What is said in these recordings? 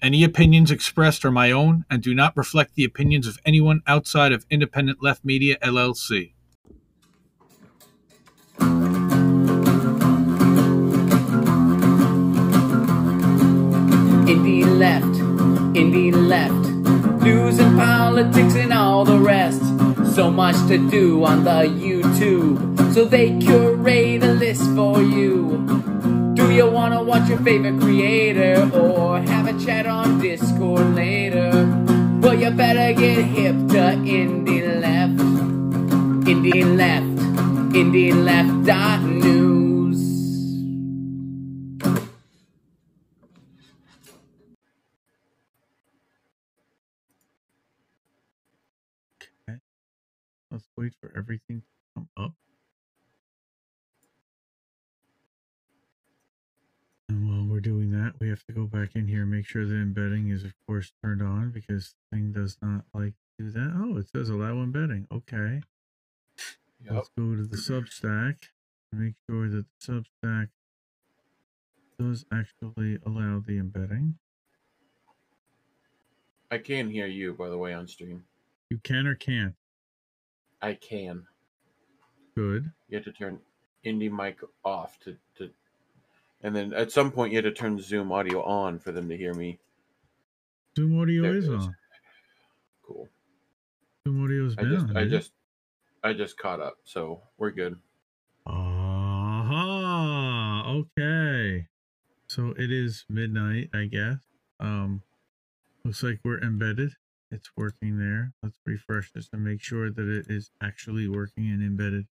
Any opinions expressed are my own and do not reflect the opinions of anyone outside of Independent Left Media LLC. Indie left, indie left, news and politics and all the rest. So much to do on the YouTube, so they curate a list for you. Do you wanna watch your favorite creator or have a chat on Discord later? Well, you better get hip to indie left, indie left, indie left dot news. Okay. Let's wait for everything to come up. We're doing that, we have to go back in here and make sure the embedding is, of course, turned on because the thing does not like to do that. Oh, it says allow embedding. Okay. Let's go to the Substack and make sure that the Substack does actually allow the embedding. I can hear you, by the way, on stream. You can or can't. I can. Good. You have to turn indie mic off to, to and then at some point you had to turn Zoom audio on for them to hear me. Zoom audio There is on. Cool. Zoom audio's I been just on. I just I just caught up, so we're good. Aha. Okay. So it is midnight, I guess. Um looks like we're embedded. It's working there. Let's refresh this and make sure that it is actually working and embedded.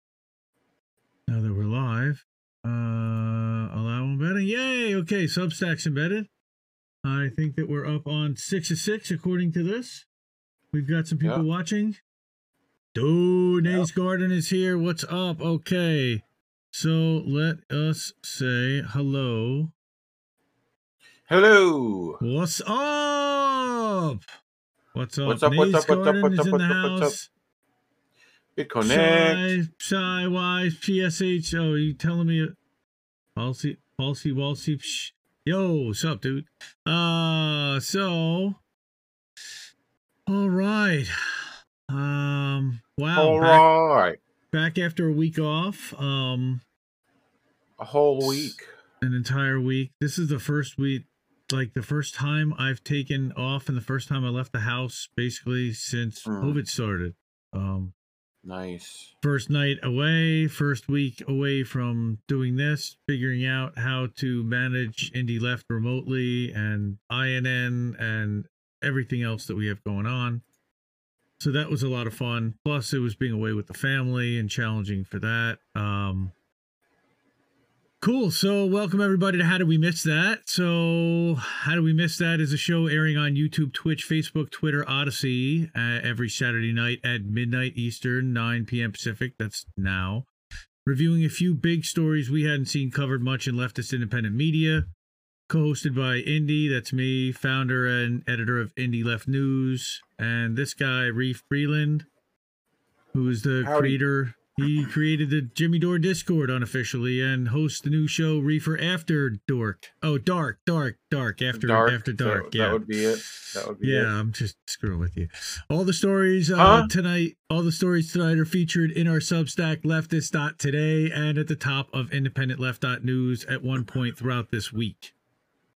Now that we're live, uh allow embedding. Yay! Okay, Substack's embedded. I think that we're up on six of six according to this. We've got some people Yeah. watching. Dude, Nate's Garden is here. What's up? Okay. So let us say hello. Hello. What's up? What's up? What's up, what's Nate's up, what's up, Garden what's is up, in what's the up, what's up? house. It connect. Shy, Shy, Wise, PSH. Oh, you telling me? Palsy, Palsy, Walsy. Psh. Yo, what's up, dude? Uh, so. All right. Um, wow. All back, right. back after a week off. Um, A whole week. an entire week. This is the first week, like the first time I've taken off and the first time I left the house basically since Mm. COVID started. Um, Nice. first night away, first week away from doing this, figuring out how to manage Indie Left remotely and INN and everything else that we have going on. So that was a lot of fun. Plus, it was being away with the family and challenging for that. Um, cool. So, welcome everybody to How Did We Miss That? So, How Did We Miss That is a show airing on YouTube, Twitch, Facebook, Twitter, Odysee uh, every Saturday night at midnight Eastern, 9 p.m. Pacific. That's now. Reviewing a few big stories we hadn't seen covered much in leftist independent media. Co-hosted by Indy, that's me, founder and editor of Indie Left News, and this guy Reef Freeland, who is the Howdy. creator. He created the Jimmy Dore Discord unofficially and hosts the new show Reefer After Dork. Oh, Dark, Dark, Dark After dark. After that- Dark. That, yeah, would be it. That would be it. yeah, it. I'm just screwing with you. All the stories uh, Huh? tonight, all the stories tonight are featured in our Substack leftist.today and at the top of independentleft.news at one point throughout this week.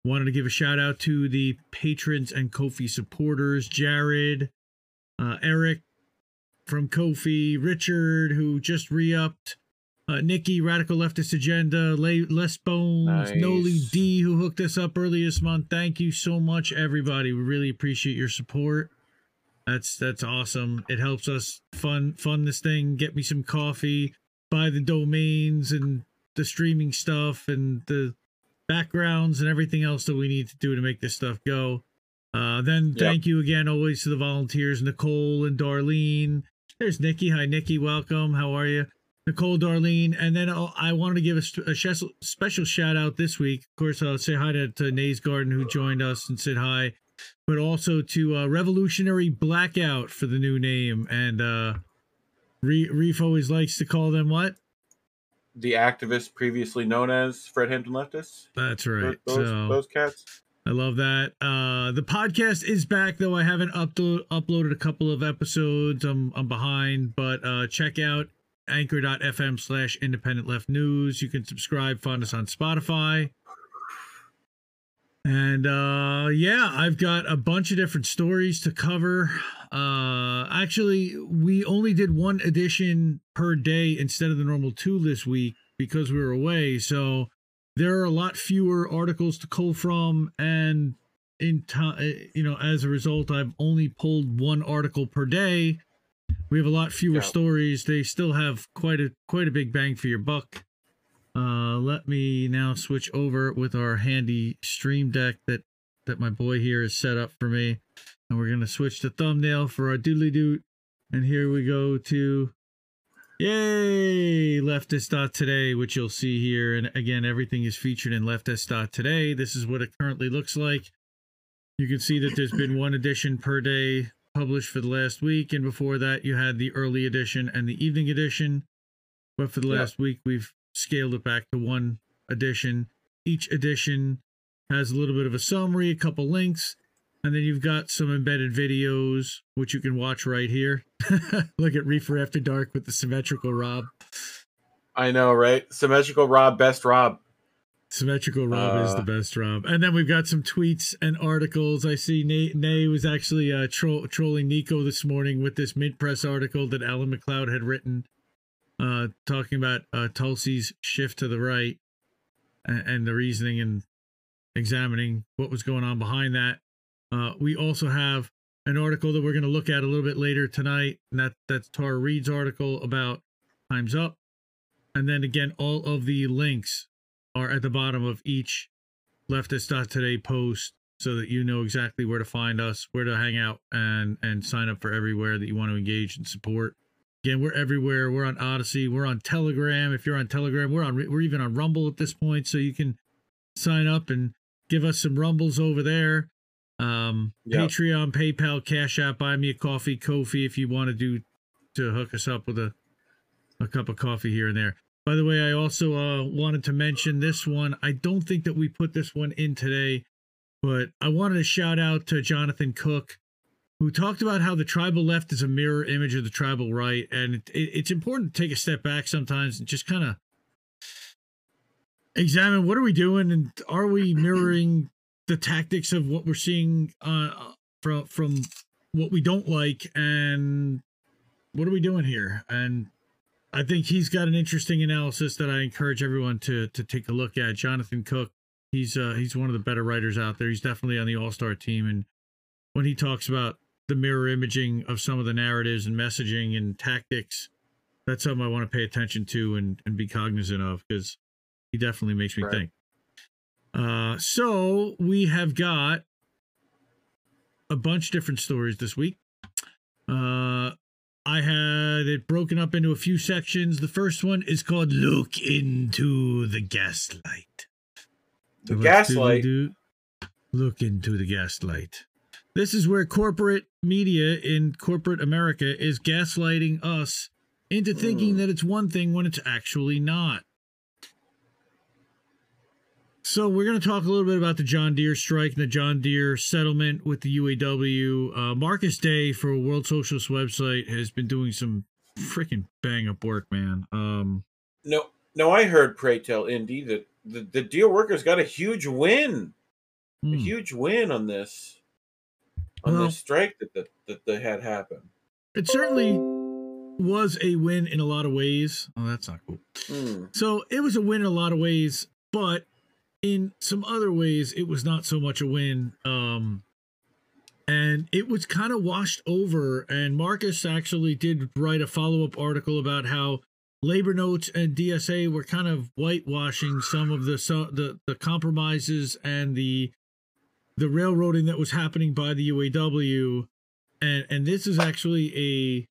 Wanted to give a shout out to the patrons and Ko-fi supporters Jared, uh, Eric from Ko-fi, Richard, who just re upped, uh, Nikki, Radical Leftist Agenda, Le- Les Bones, Nice. Noli D, who hooked us up earlier this month. Thank you so much, everybody. We really appreciate your support. That's that's awesome. It helps us fund fund this thing, get me some coffee, buy the domains and the streaming stuff and the backgrounds and everything else that we need to do to make this stuff go. Uh, then Yep. thank you again always to the volunteers, Nicole and Darlene. There's Nikki. Hi, Nikki. Welcome. How are you? Nicole, Darlene. And then uh, I wanted to give a, a special shout out this week. Of course, I'll say hi to, to Nays Garden, who joined us and said hi, but also to uh, Revolutionary Blackout for the new name. And uh, Re- Reef always likes to call them what? The activists previously known as Fred Hampton leftists. That's right. Those, so, those cats. I love that. Uh, the podcast is back though. I haven't upload, uploaded a couple of episodes. I'm I'm behind, but uh, check out anchor.fm slash independent left news. You can subscribe, find us on Spotify. And uh yeah, I've got a bunch of different stories to cover. Uh actually, we only did one edition per day instead of the normal two this week because we were away. So there are a lot fewer articles to cull from and in time you know as a result i've only pulled one article per day. We have a lot fewer Yeah. stories. They still have quite a quite a big bang for your buck. Uh let me now switch over with our handy stream deck that that my boy here has set up for me. And we're gonna switch to thumbnail for our doodly doot and here we go to Yay! Leftist.today, which you'll see here. And again, everything is featured in Leftist.today. This is what it currently looks like. You can see that there's been one edition per day published for the last week. And before that, you had the early edition and the evening edition. But for the Yeah. last week, we've scaled it back to one edition. Each edition has a little bit of a summary, a couple links, and then you've got some embedded videos, which you can watch right here. Look at Reefer After Dark with the symmetrical Rob. I know, right? Symmetrical Rob, best Rob. Symmetrical Rob is the Uh. best Rob. And then we've got some tweets and articles. I see Nate Nay was actually uh, tro- trolling Nico this morning with this Mint Press article that Alan MacLeod had written, uh, talking about uh, Tulsi's shift to the right and, and the reasoning and examining what was going on behind that. Uh, we also have an article that we're going to look at a little bit later tonight, and that that's Tara Reade's article about Times Up. And then again, all of the links are at the bottom of each leftist.today post so that you know exactly where to find us, where to hang out, and and sign up for everywhere that you want to engage and support. Again, we're everywhere. We're on Odysee. We're on Telegram. If you're on Telegram, we're on. We're even on Rumble at this point, so you can sign up and give us some rumbles over there. Um, Yeah. Patreon, PayPal, Cash App, Buy Me a Coffee, Ko-fi, if you want to do to hook us up with a a cup of coffee here and there. By the way, I also uh, wanted to mention this one. I don't think that we put this one in today, but I wanted to shout out to Jonathan Cook, who talked about how the tribal left is a mirror image of the tribal right, and it, it, it's important to take a step back sometimes and just kind of examine what are we doing and are we mirroring the tactics of what we're seeing uh, from from what we don't like and what are we doing here and I think he's got an interesting analysis that I encourage everyone to to take a look at. Jonathan Cook, he's uh he's one of the better writers out there. He's definitely on the All Star team, and when he talks about the mirror imaging of some of the narratives and messaging and tactics, that's something I want to pay attention to and and be cognizant of because he definitely makes me Right. think. Uh, so we have got a bunch of different stories this week. Uh, I had it broken up into a few sections. The first one is called Look into the Gaslight. The do- gaslight. Look into the gaslight. This is where corporate media in corporate America is gaslighting us into thinking Hmm. that it's one thing when it's actually not. So we're going to talk a little bit about the John Deere strike and the John Deere settlement with the UAW. Uh, Marcus Day for World Socialist website has been doing some freaking bang up work, man. Um, No, no, I heard Pray Tell Indy that the, the deal workers got a huge win, a hmm. huge win on this, on Well- this strike that, that that they had happen. it certainly was a win in a lot of ways. Oh, that's not cool. Hmm. So it was a win in a lot of ways, but in some other ways, it was not so much a win. Um, and it was kind of washed over. And Marcus actually did write a follow up article about how labor notes and DSA were kind of whitewashing some of the so, the the compromises and the the railroading that was happening by the UAW. And and this is actually a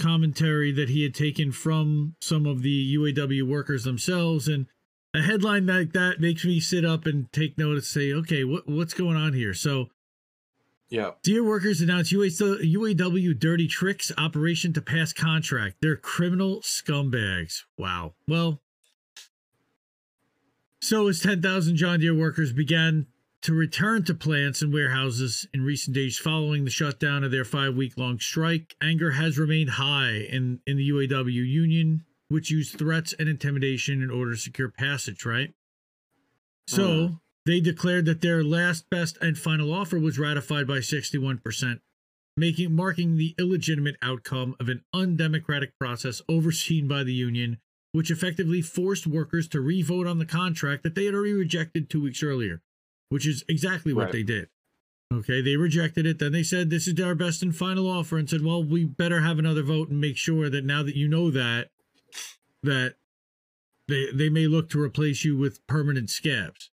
commentary that he had taken from some of the UAW workers themselves and a headline like that makes me sit up and take notice and say okay what what's going on here so Yeah. Deere workers announce UAW dirty tricks operation to pass contract. They're criminal scumbags. Wow. Well, so as 10,000 John Deere workers began to return to plants and warehouses in recent days following the shutdown of their five week long strike. Anger has remained high in, in the UAW union, which used threats and intimidation in order to secure passage, right? So Mm. they declared that their last, best, and final offer was ratified by 61%, making marking the illegitimate outcome of an undemocratic process overseen by the union, which effectively forced workers to re-vote on the contract that they had already rejected two weeks earlier, which is exactly what Right. they did. Okay, they rejected it. Then they said this is our best and final offer, and said, "Well, we better have another vote and make sure that now that you know that, that they they may look to replace you with permanent scabs."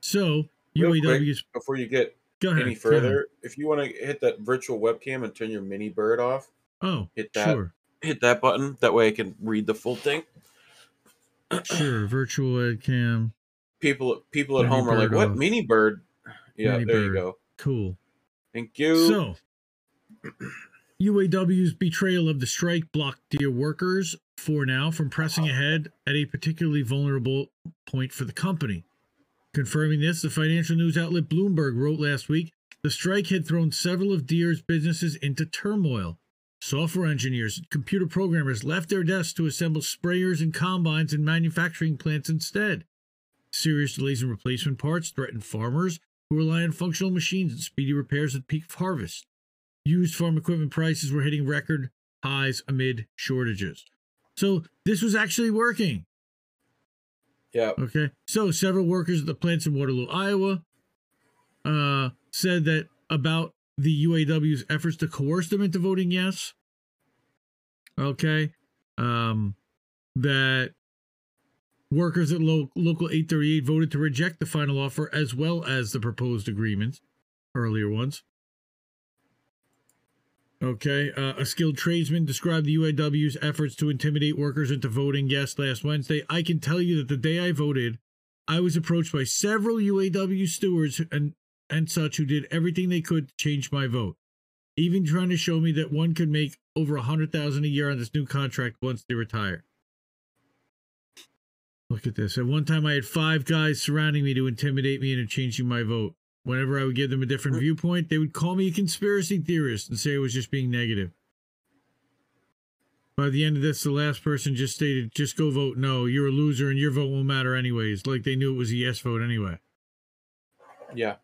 So Real quick, UAW's Before you get go ahead any further, if you want to hit that virtual webcam and turn your mini bird off, Oh, hit that. sure, hit that button. That way I can read the full thing. sure. Virtual webcam, People people at Mini home are like, bird "What off. mini bird?" Yeah, Mini there you go. cool. Thank you. So, UAW's betrayal of the strike blocked Deere workers for now from pressing uh-huh. ahead at a particularly vulnerable point for the company. Confirming this, the financial news outlet Bloomberg wrote last week the strike had thrown several of Deere's businesses into turmoil. Software engineers and computer programmers left their desks to assemble sprayers and combines in manufacturing plants instead. Serious delays in replacement parts threatened farmers who rely on functional machines and speedy repairs at peak harvest. Used farm equipment prices were hitting record highs amid shortages. So this was actually working. yeah, Okay. So several workers at the plants in Waterloo, Iowa, uh, said that about the UAW's efforts to coerce them into voting yes. Okay. Um, that workers at lo- local 838 voted to reject the final offer as well as the proposed agreements, earlier ones. Okay. Uh, a skilled tradesman described the UAW's efforts to intimidate workers into voting yes last Wednesday. I can tell you that the day I voted, I was approached by several UAW stewards and, and such who did everything they could to change my vote, even trying to show me that one could make over a hundred thousand a year on this new contract once they retire. Look at this. At one time, I had five guys surrounding me to intimidate me into changing my vote. Whenever I would give them a different viewpoint, they would call me a conspiracy theorist and say I was just being negative. By the end of this, the last person just stated, just go vote no. You're a loser and your vote won't matter anyways. Like they knew it was a yes vote anyway. yeah.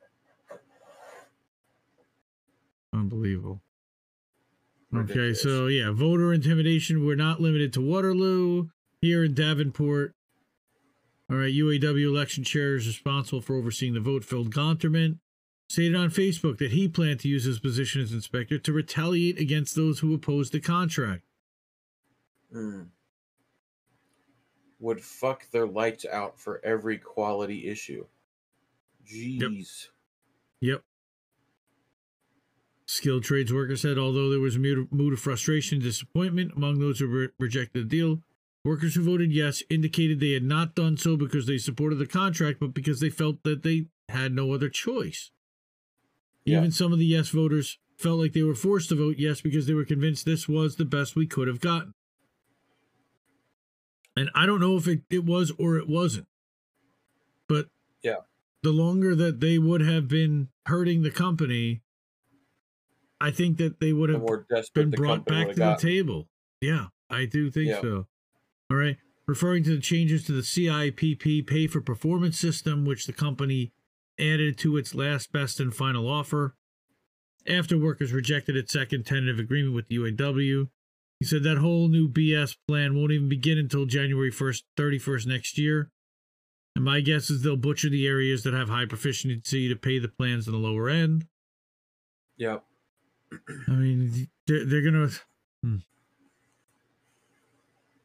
Unbelievable. Okay, so yeah, voter intimidation. We're not limited to Waterloo. Here in Davenport. All right, UAW election chair is responsible for overseeing the vote. Phil Gonterman stated on Facebook that he planned to use his position as inspector to retaliate against those who opposed the contract. Mm. Would fuck their lights out for every quality issue. Jeez. Yep. Skilled trades worker said although there was a mood mood of frustration and disappointment among those who re- rejected the deal, workers who voted yes indicated they had not done so because they supported the contract, but because they felt that they had no other choice. Yeah. Even some of the yes voters felt like they were forced to vote yes because they were convinced this was the best we could have gotten. And I don't know if it, it was or it wasn't. But Yeah. the longer that they would have been hurting the company, I think that they would have been brought back to have the table. Yeah, I do think Yeah. so. All right. Referring to the changes to the CIPP pay for performance system, which the company added to its last best and final offer after workers rejected its second tentative agreement with the UAW. He said that whole new BS plan won't even begin until January 1st, 31st next year. And my guess is they'll butcher the areas that have high proficiency to pay the plans on the lower end. Yep. I mean, they're, they're gonna. hmm.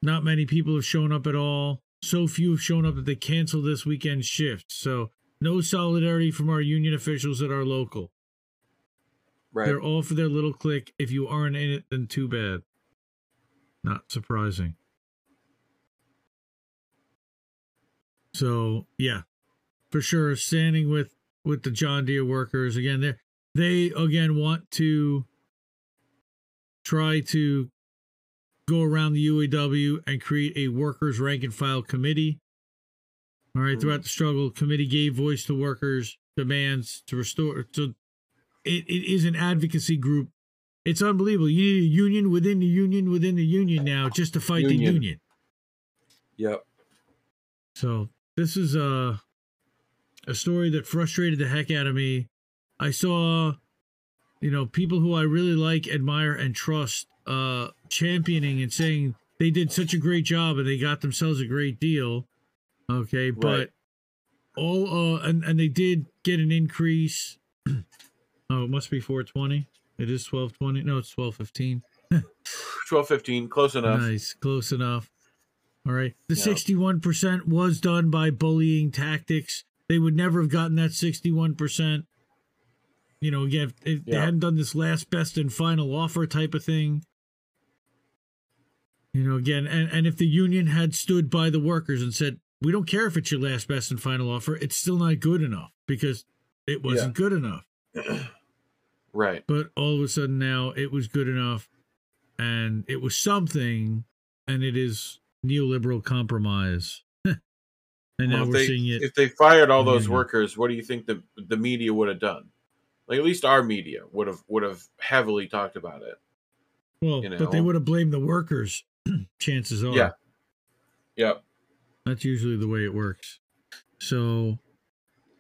Not many people have shown up at all. So few have shown up that they canceled this weekend shift. So no solidarity from our union officials at our local. Right. They're all for their little clique. If you aren't in it, then too bad. Not surprising. So yeah, for sure, standing with with the John Deere workers again. They they again want to try to go around the UAW and create a workers rank and file committee. All right, throughout the struggle, committee gave voice to workers demands to restore. So it, it is an advocacy group. It's unbelievable. You need a union within the union within the union now just to fight the Union. union. Yep. So this is a a story that frustrated the heck out of me. I saw, you know, people who I really like, admire, and trust, uh, championing and saying they did such a great job and they got themselves a great deal. Okay, but Right. all uh, and and they did get an increase. oh, it must be four twenty. It is twelve twenty. No, it's twelve fifteen. Twelve fifteen, close enough. Nice, close enough. All right. The sixty-one percent was done by bullying tactics. They would never have gotten that sixty-one percent. You know, again, if, if they hadn't done this last best and final offer type of thing. You know, again, and, and if the union had stood by the workers and said, "We don't care if it's your last best and final offer, it's still not good enough because it wasn't good enough." Right. but all of a sudden now it was good enough and it was something and it is neoliberal compromise and now Well, if we're they, seeing it If they fired all those workers, what do you think the the media would have done? Like at least our media would have would have heavily talked about it. well you but they would have blamed the workers chances are Yeah. Yep. that's usually the way it works so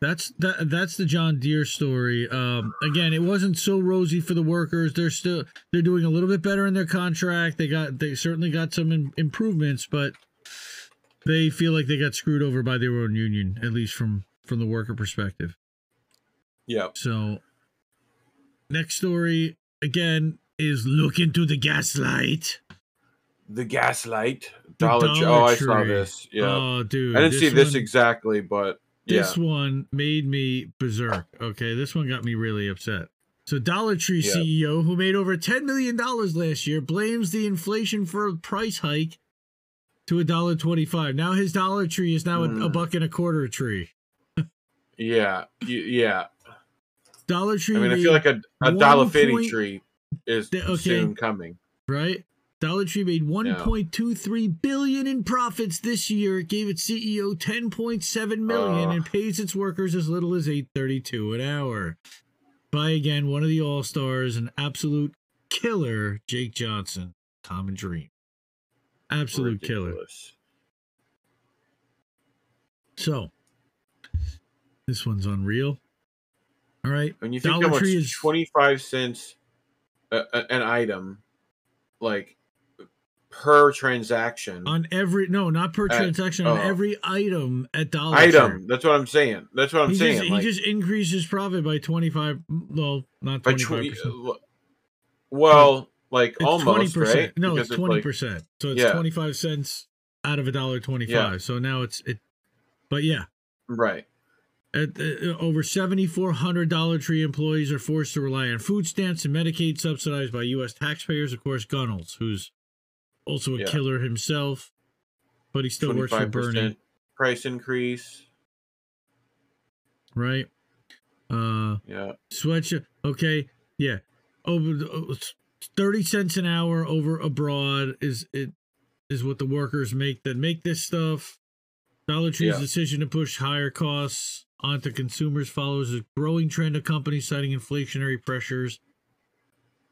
that's that that's the john deere story um again it wasn't so rosy for the workers they're still they're doing a little bit better in their contract they got they certainly got some im- improvements but they feel like they got screwed over by their own union at least from from the worker perspective Yep. so next story again is look into the gaslight The gaslight. Dollar, Tree- Dollar Oh, I saw this. Yeah. oh dude I didn't see this one- exactly, but yeah. This one made me berserk. Okay, this one got me really upset. So Dollar Tree Yeah. CEO, who made over ten million dollars last year, blames the inflation for a price hike to a dollar twenty-five. Now his Dollar Tree is now a, a Mm. buck and a quarter tree. Yeah. Yeah. Dollar Tree. I mean, I feel like a, a dollar fifty tree is okay. soon coming. right? Dollar Tree made 1.23 billion in profits this year. It gave its CEO 10.7 million Ugh. and pays its workers as little as 8.32 an hour. By again one of the all stars, an absolute killer, Jake Johnson, Common Dream, absolute killer. So this one's unreal. All right, When you think Dollar how much Tree is- twenty five cents a, a- an item, like per transaction on every no, not per Uh, transaction, on oh. every item at Dollar item. That's what I'm saying. That's what I'm he saying. just, like, he just increases profit by 25 well not by 25 twenty. Well, like it's almost 20% right. no Because it's 20% so it's Yeah. 25 cents out of a dollar 25 Yeah. so now it's it but yeah right. at, uh, over 7400 dollar tree employees are forced to rely on food stamps and medicaid subsidized by u.s taxpayers of course gunnels who's also a Yeah. killer himself but he still works for bernie price increase. right uh Yeah. sweatshirt okay yeah over uh, 30 cents an hour over abroad is it is what the workers make that make this stuff dollar tree's Yeah. decision to push higher costs onto consumers follows a growing trend of companies citing inflationary pressures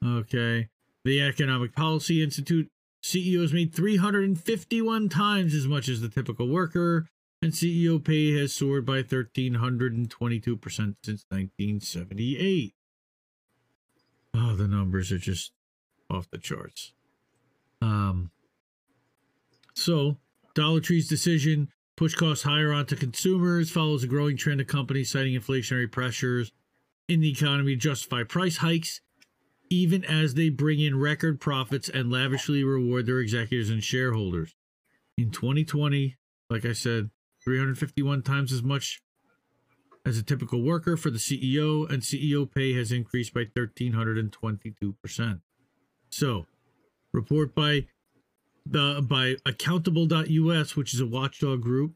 okay the economic policy institute ceos made 351 times as much as the typical worker and CEO pay has soared by 1,322% since 1978. Oh, the numbers are just off the charts. Um, so, Dollar Tree's decision to push costs higher onto consumers follows a growing trend of companies citing inflationary pressures in the economy to justify price hikes, even as they bring in record profits and lavishly reward their executives and shareholders. In 2020, like I said, 351 times as much as a typical worker for the CEO, and CEO pay has increased by 1,322%. So, report by the by accountable.us, which is a watchdog group,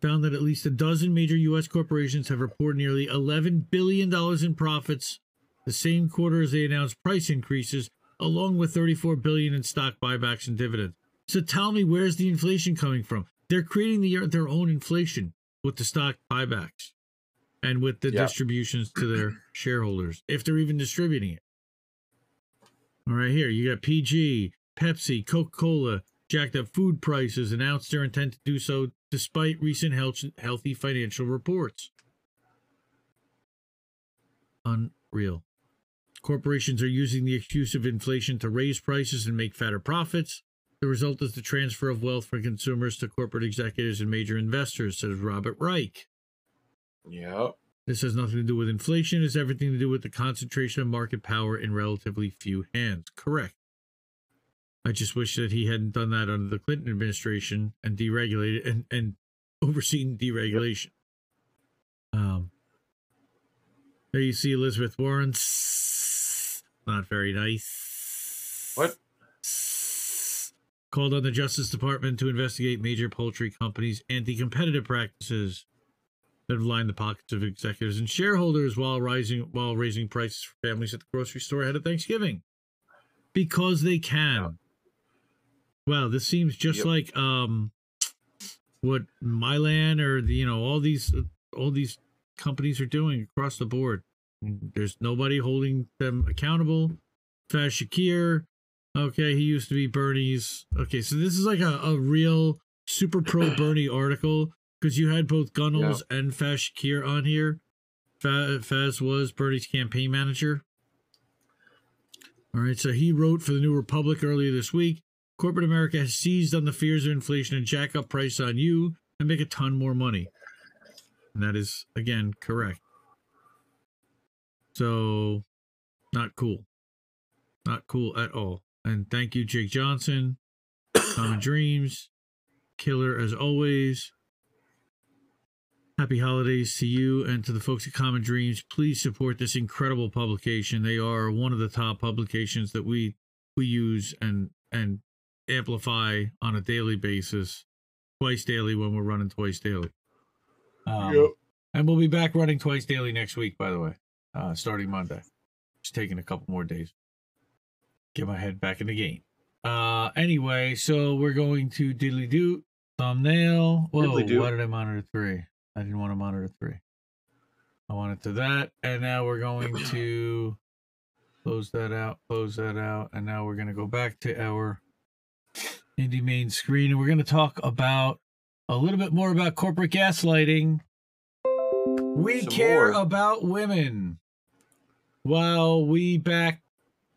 found that at least a dozen major US corporations have reported nearly 11 billion dollars in profits the same quarter as they announced price increases, along with 34 billion in stock buybacks and dividends. So tell me where's the inflation coming from? They're creating the, their own inflation with the stock buybacks. and with the Yeah. distributions to their shareholders, if they're even distributing it. All right, here you got PG, Pepsi, Coca Cola, jacked up food prices, announced their intent to do so despite recent health, healthy financial reports. Unreal. Corporations are using the excuse of inflation to raise prices and make fatter profits. The result is the transfer of wealth from consumers to corporate executives and major investors, says Robert Reich. Yep. This has nothing to do with inflation. it's everything to do with the concentration of market power in relatively few hands. Correct. I just wish that he hadn't done that under the Clinton administration and deregulated and, and overseen deregulation. Um, there you see Elizabeth Warren. Not very nice. What? Called on the Justice Department to investigate major poultry companies' anti competitive practices that have lined the pockets of executives and shareholders while rising while raising prices for families at the grocery store ahead of Thanksgiving. Because they can. Well, this seems just Yep. like um what Mylan or the, you know all these all these companies are doing across the board. There's nobody holding them accountable. Faz Shakir, okay, he used to be Bernie's. Okay, so this is like a, a real super pro Bernie article because you had both Gunnels and Faz Shakir on here. Faz was Bernie's campaign manager. All right, so he wrote for the New Republic earlier this week. Corporate America has seized on the fears of inflation and jack up price on you and make a ton more money. And that is, again, correct. So, not cool. Not cool at all. And thank you, Jake Johnson, Common Dreams, Killer as always. Happy holidays to you and to the folks at Common Dreams. Please support this incredible publication. They are one of the top publications that we we use and and amplify on a daily basis, twice daily when we're running twice daily. Um, And we'll be back running twice daily next week, by the way, uh, starting Monday. Just taking a couple more days. Get my head back in the game. Uh, anyway, so we're going to diddly do thumbnail. Whoa, why did I monitor three? I didn't want to monitor three. I wanted to that, and now we're going to close that out, close that out, and now we're going to go back to our indie main screen, and we're going to talk about a little bit more about corporate gaslighting. We Some care more. about women, while we back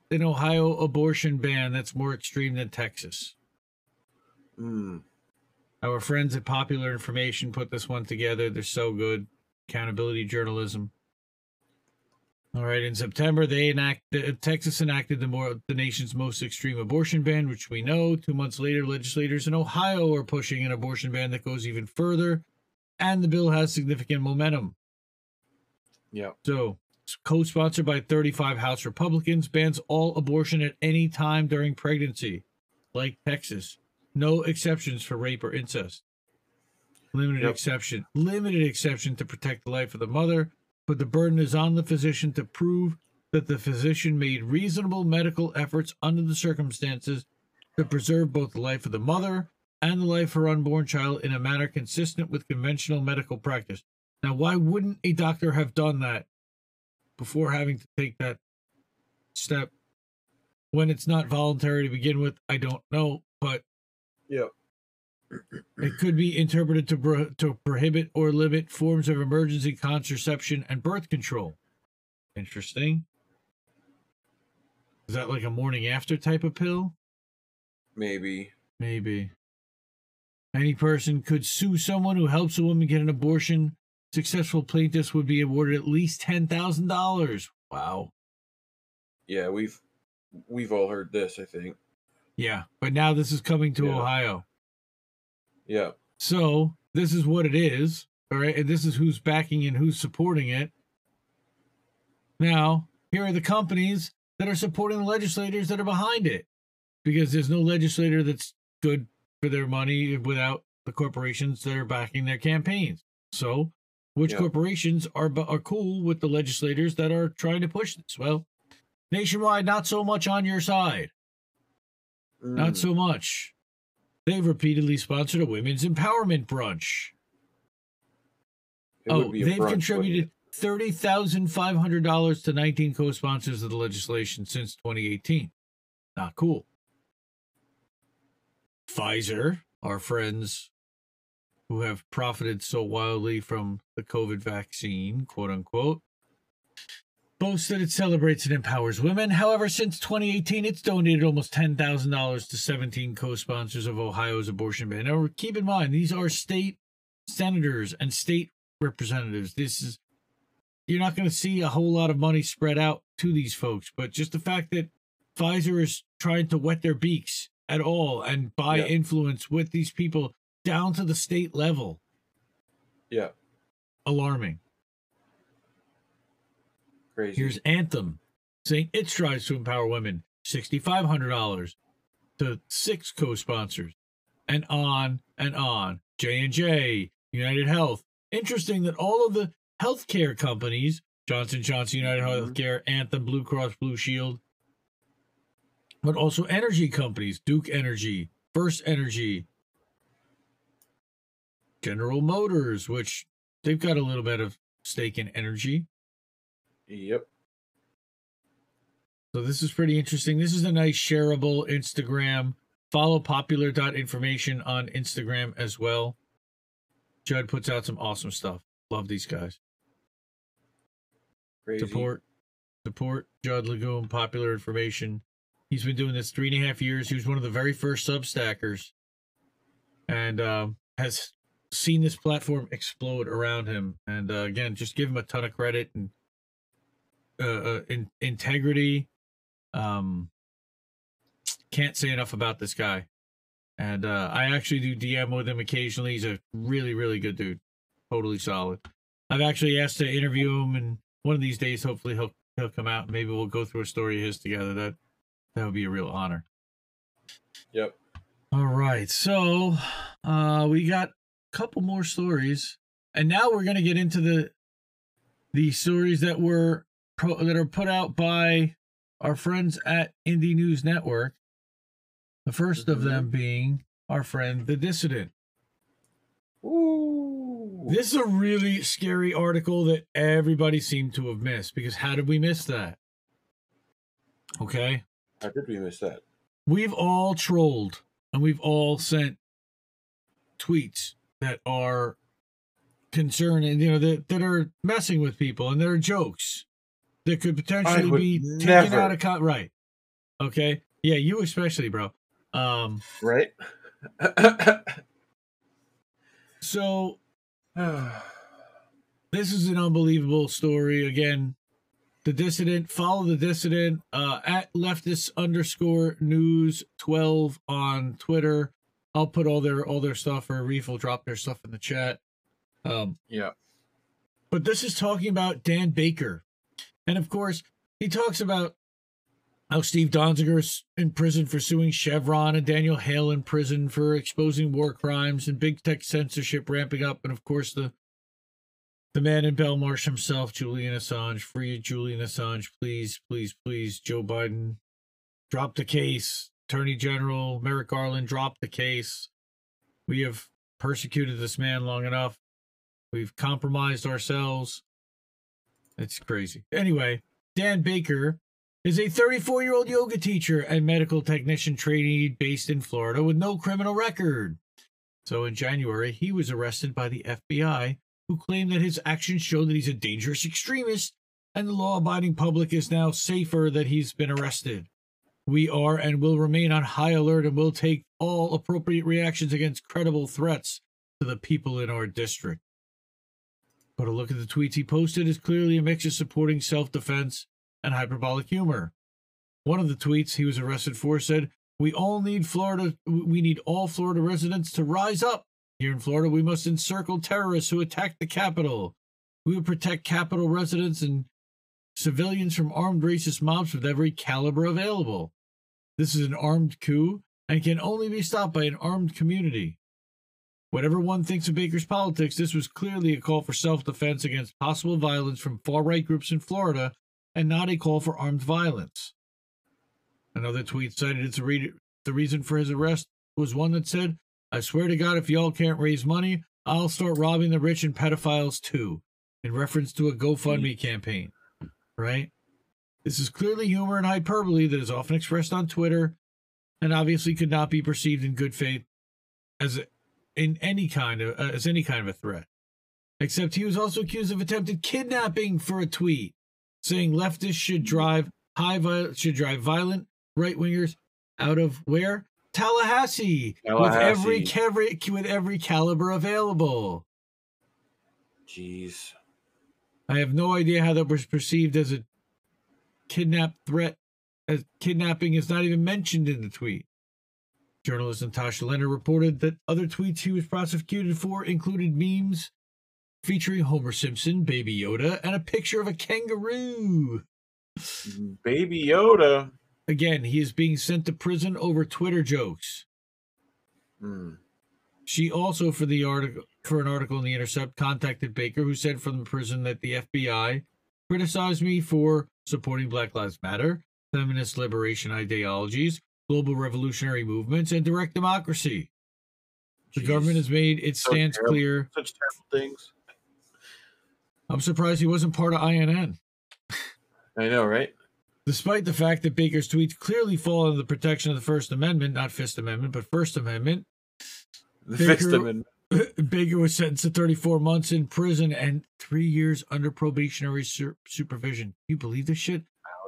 an Ohio abortion ban that's more extreme than Texas. Mm. Our friends at Popular Information put this one together. They're so good. Accountability journalism. All right, in September, they enact uh, Texas enacted the more the nation's most extreme abortion ban, which we know. Two months later, legislators in Ohio are pushing an abortion ban that goes even further, and the bill has significant momentum. Yeah. So, co-sponsored by 35 House Republicans, bans all abortion at any time during pregnancy, like Texas. No exceptions for rape or incest. Limited Yep. exception. Limited exception to protect the life of the mother, but the burden is on the physician to prove that the physician made reasonable medical efforts under the circumstances to preserve both the life of the mother and the life of her unborn child in a manner consistent with conventional medical practice. Now, why wouldn't a doctor have done that before having to take that step when it's not voluntary to begin with? I don't know, but yeah, it could be interpreted to, pro- to prohibit or limit forms of emergency contraception and birth control. Interesting. Is that like a morning after type of pill? Maybe. Maybe. Any person could sue someone who helps a woman get an abortion. Successful plaintiffs would be awarded at least ten thousand dollars. Wow. Yeah, we've we've all heard this. I think. Yeah, but now this is coming to Yeah. Ohio. Yeah. So this is what it is. All right, and this is who's backing and who's supporting it. Now, here are the companies that are supporting the legislators that are behind it, because there's no legislator that's good for their money without the corporations that are backing their campaigns. So, which Yeah. corporations are are cool with the legislators that are trying to push this? Well, nationwide, not so much on your side. Not Mm. so much. They've repeatedly sponsored a women's empowerment brunch. It oh, would be a they've brunch, contributed thirty thousand five hundred dollars to nineteen co-sponsors of the legislation since 2018. Not cool. Pfizer, our friends who have profited so wildly from the COVID vaccine, quote unquote, boasts that it celebrates and empowers women. However, since 2018, it's donated almost $10,000 to 17 co sponsors of Ohio's abortion ban. Now, keep in mind, these are state senators and state representatives. This is, you're not going to see a whole lot of money spread out to these folks, but just the fact that Pfizer is trying to wet their beaks at all and buy Yeah. influence with these people down to the state level, Yeah, alarming. crazy. Here's Anthem saying it strives to empower women, $6,500 to six co-sponsors, and on and on. J and J, United Health. Interesting that all of the healthcare companies, Johnson Johnson, United Mhm. Healthcare, Anthem, Blue Cross Blue Shield, but also energy companies, Duke Energy, First Energy, General Motors, which they've got a little bit of stake in energy. Yep. So this is pretty interesting. This is a nice shareable Instagram. Follow popular.information on Instagram as well. Judd puts out some awesome stuff. Love these guys. Crazy. Support support Judd Legum, popular information. He's been doing this three and a half years. He was one of the very first substackers and um, has seen this platform explode around him. And uh, again, just give him a ton of credit and uh, uh, in, integrity. Um, can't say enough about this guy. And uh, I actually do DM with him occasionally. He's a really, really good dude. Totally solid. I've actually asked to interview him, and one of these days, hopefully, he'll he'll come out. Maybe we'll go through a story of his together. That that would be a real honor. Yep. All right, so uh, we got a couple more stories, and now we're gonna get into the the stories that were pro- that are put out by our friends at Indie News Network. The 1st of them being our friend the Dissident. Ooh. This is a really scary article that everybody seemed to have missed because how did we miss that? Okay. How did we miss that? We've all trolled and we've all sent tweets that are concerning, you know, that, that are messing with people and that are jokes that could potentially be taken never. out of con- right. Okay. Yeah, you especially, bro. Um, Right. so this is an unbelievable story. Again, the dissident, follow the dissident uh, at leftist underscore news 12 on Twitter. I'll put all their all their stuff or Reef will drop their stuff in the chat. Um, yeah. but this is talking about Dan Baker. And of course, he talks about how Steve Donziger is in prison for suing Chevron and Daniel Hale in prison for exposing war crimes and big tech censorship ramping up. And of course, the the man in Belmarsh himself, Julian Assange, free Julian Assange, please, please, please, Joe Biden, drop the case. Attorney General Merrick Garland, drop the case. We have persecuted this man long enough. We've compromised ourselves. It's crazy. Anyway, Dan Baker is a 34 year old yoga teacher and medical technician trainee based in Florida with no criminal record. So in January, he was arrested by the FBI, who claimed that his actions show that he's a dangerous extremist and the law abiding public is now safer that he's been arrested. We are and will remain on high alert and will take all appropriate reactions against credible threats to the people in our district. But a look at the tweets he posted is clearly a mix of supporting self defense and hyperbolic humor. One of the tweets he was arrested for said, We all need Florida, we need all Florida residents to rise up. Here in Florida, we must encircle terrorists who attack the Capitol. We will protect Capitol residents and civilians from armed racist mobs with every caliber available. This is an armed coup and can only be stopped by an armed community. Whatever one thinks of Baker's politics, this was clearly a call for self defense against possible violence from far right groups in Florida and not a call for armed violence. Another tweet cited the reason for his arrest was one that said, I swear to God, if y'all can't raise money, I'll start robbing the rich and pedophiles too, in reference to a GoFundMe campaign. Right? This is clearly humor and hyperbole that is often expressed on Twitter and obviously could not be perceived in good faith as a, in any kind of uh, as any kind of a threat. Except he was also accused of attempted kidnapping for a tweet saying leftists should drive high viol- should drive violent right wingers out of where Tallahassee, with every Tallahassee. with every caliber available. Jeez. I have no idea how that was perceived as a kidnap threat, as kidnapping is not even mentioned in the tweet. Journalist Natasha Lennard reported that other tweets he was prosecuted for included memes featuring Homer Simpson, Baby Yoda, and a picture of a kangaroo. Baby Yoda. Again, he is being sent to prison over Twitter jokes. Hmm. She also, for the article, for an article in the Intercept, contacted Baker, who said from the prison that the FBI criticized me for supporting Black Lives Matter, feminist liberation ideologies, global revolutionary movements, and direct democracy. The Jeez. government has made its So stance terrible. clear. Such terrible things. I'm surprised he wasn't part of INN. I know, right? Despite the fact that Baker's tweets clearly fall under the protection of the First Amendment, not Fifth Amendment, but First Amendment, The Baker- Fifth Amendment. Baker was sentenced to 34 months in prison and three years under probationary sur- supervision. You believe this shit?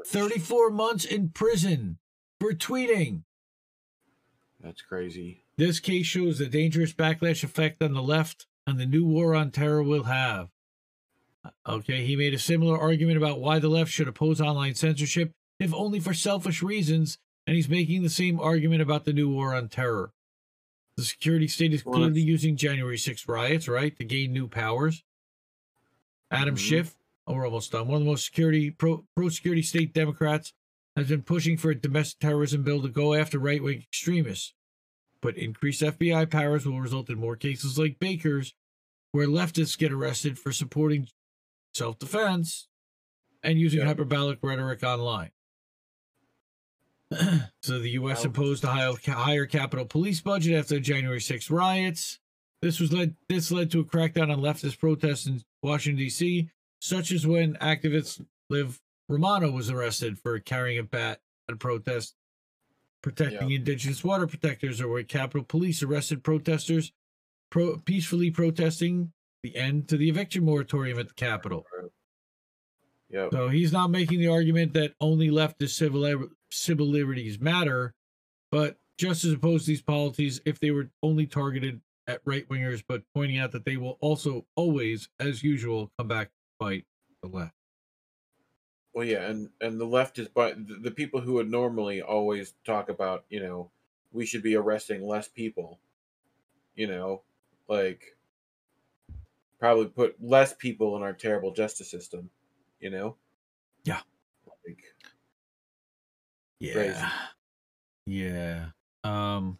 34 months in prison for tweeting. That's crazy. This case shows the dangerous backlash effect on the left and the new war on terror will have. Okay, he made a similar argument about why the left should oppose online censorship, if only for selfish reasons, and he's making the same argument about the new war on terror. The security state is clearly that's- using January 6 riots, right, to gain new powers. Adam Mhm. Schiff, oh, we're almost done. One of the most security pro pro security state Democrats has been pushing for a domestic terrorism bill to go after right wing extremists. But increased FBI powers will result in more cases like Baker's, where leftists get arrested for supporting self defense and using Yeah. hyperbolic rhetoric online. so the U.S. Ouch. imposed a higher, higher Capitol Police budget after the January 6 riots. This was led. This led to a crackdown on leftist protests in Washington D.C., such as when activist Liv Romano was arrested for carrying a bat at a protest protecting indigenous water protectors, or where Capitol Police arrested protesters pro- peacefully protesting the end to the eviction moratorium at the Capitol. Yep. So he's not making the argument that only leftist civil civil liberties matter, but just as opposed to these policies if they were only targeted at right wingers, but pointing out that they will also always, as usual, come back to fight the left. Well, yeah, and and the left is, the the people who would normally always talk about, you know, we should be arresting less people. You know, like probably put less people in our terrible justice system. You know. Yeah. Like, Yeah. Crazy. Yeah. Um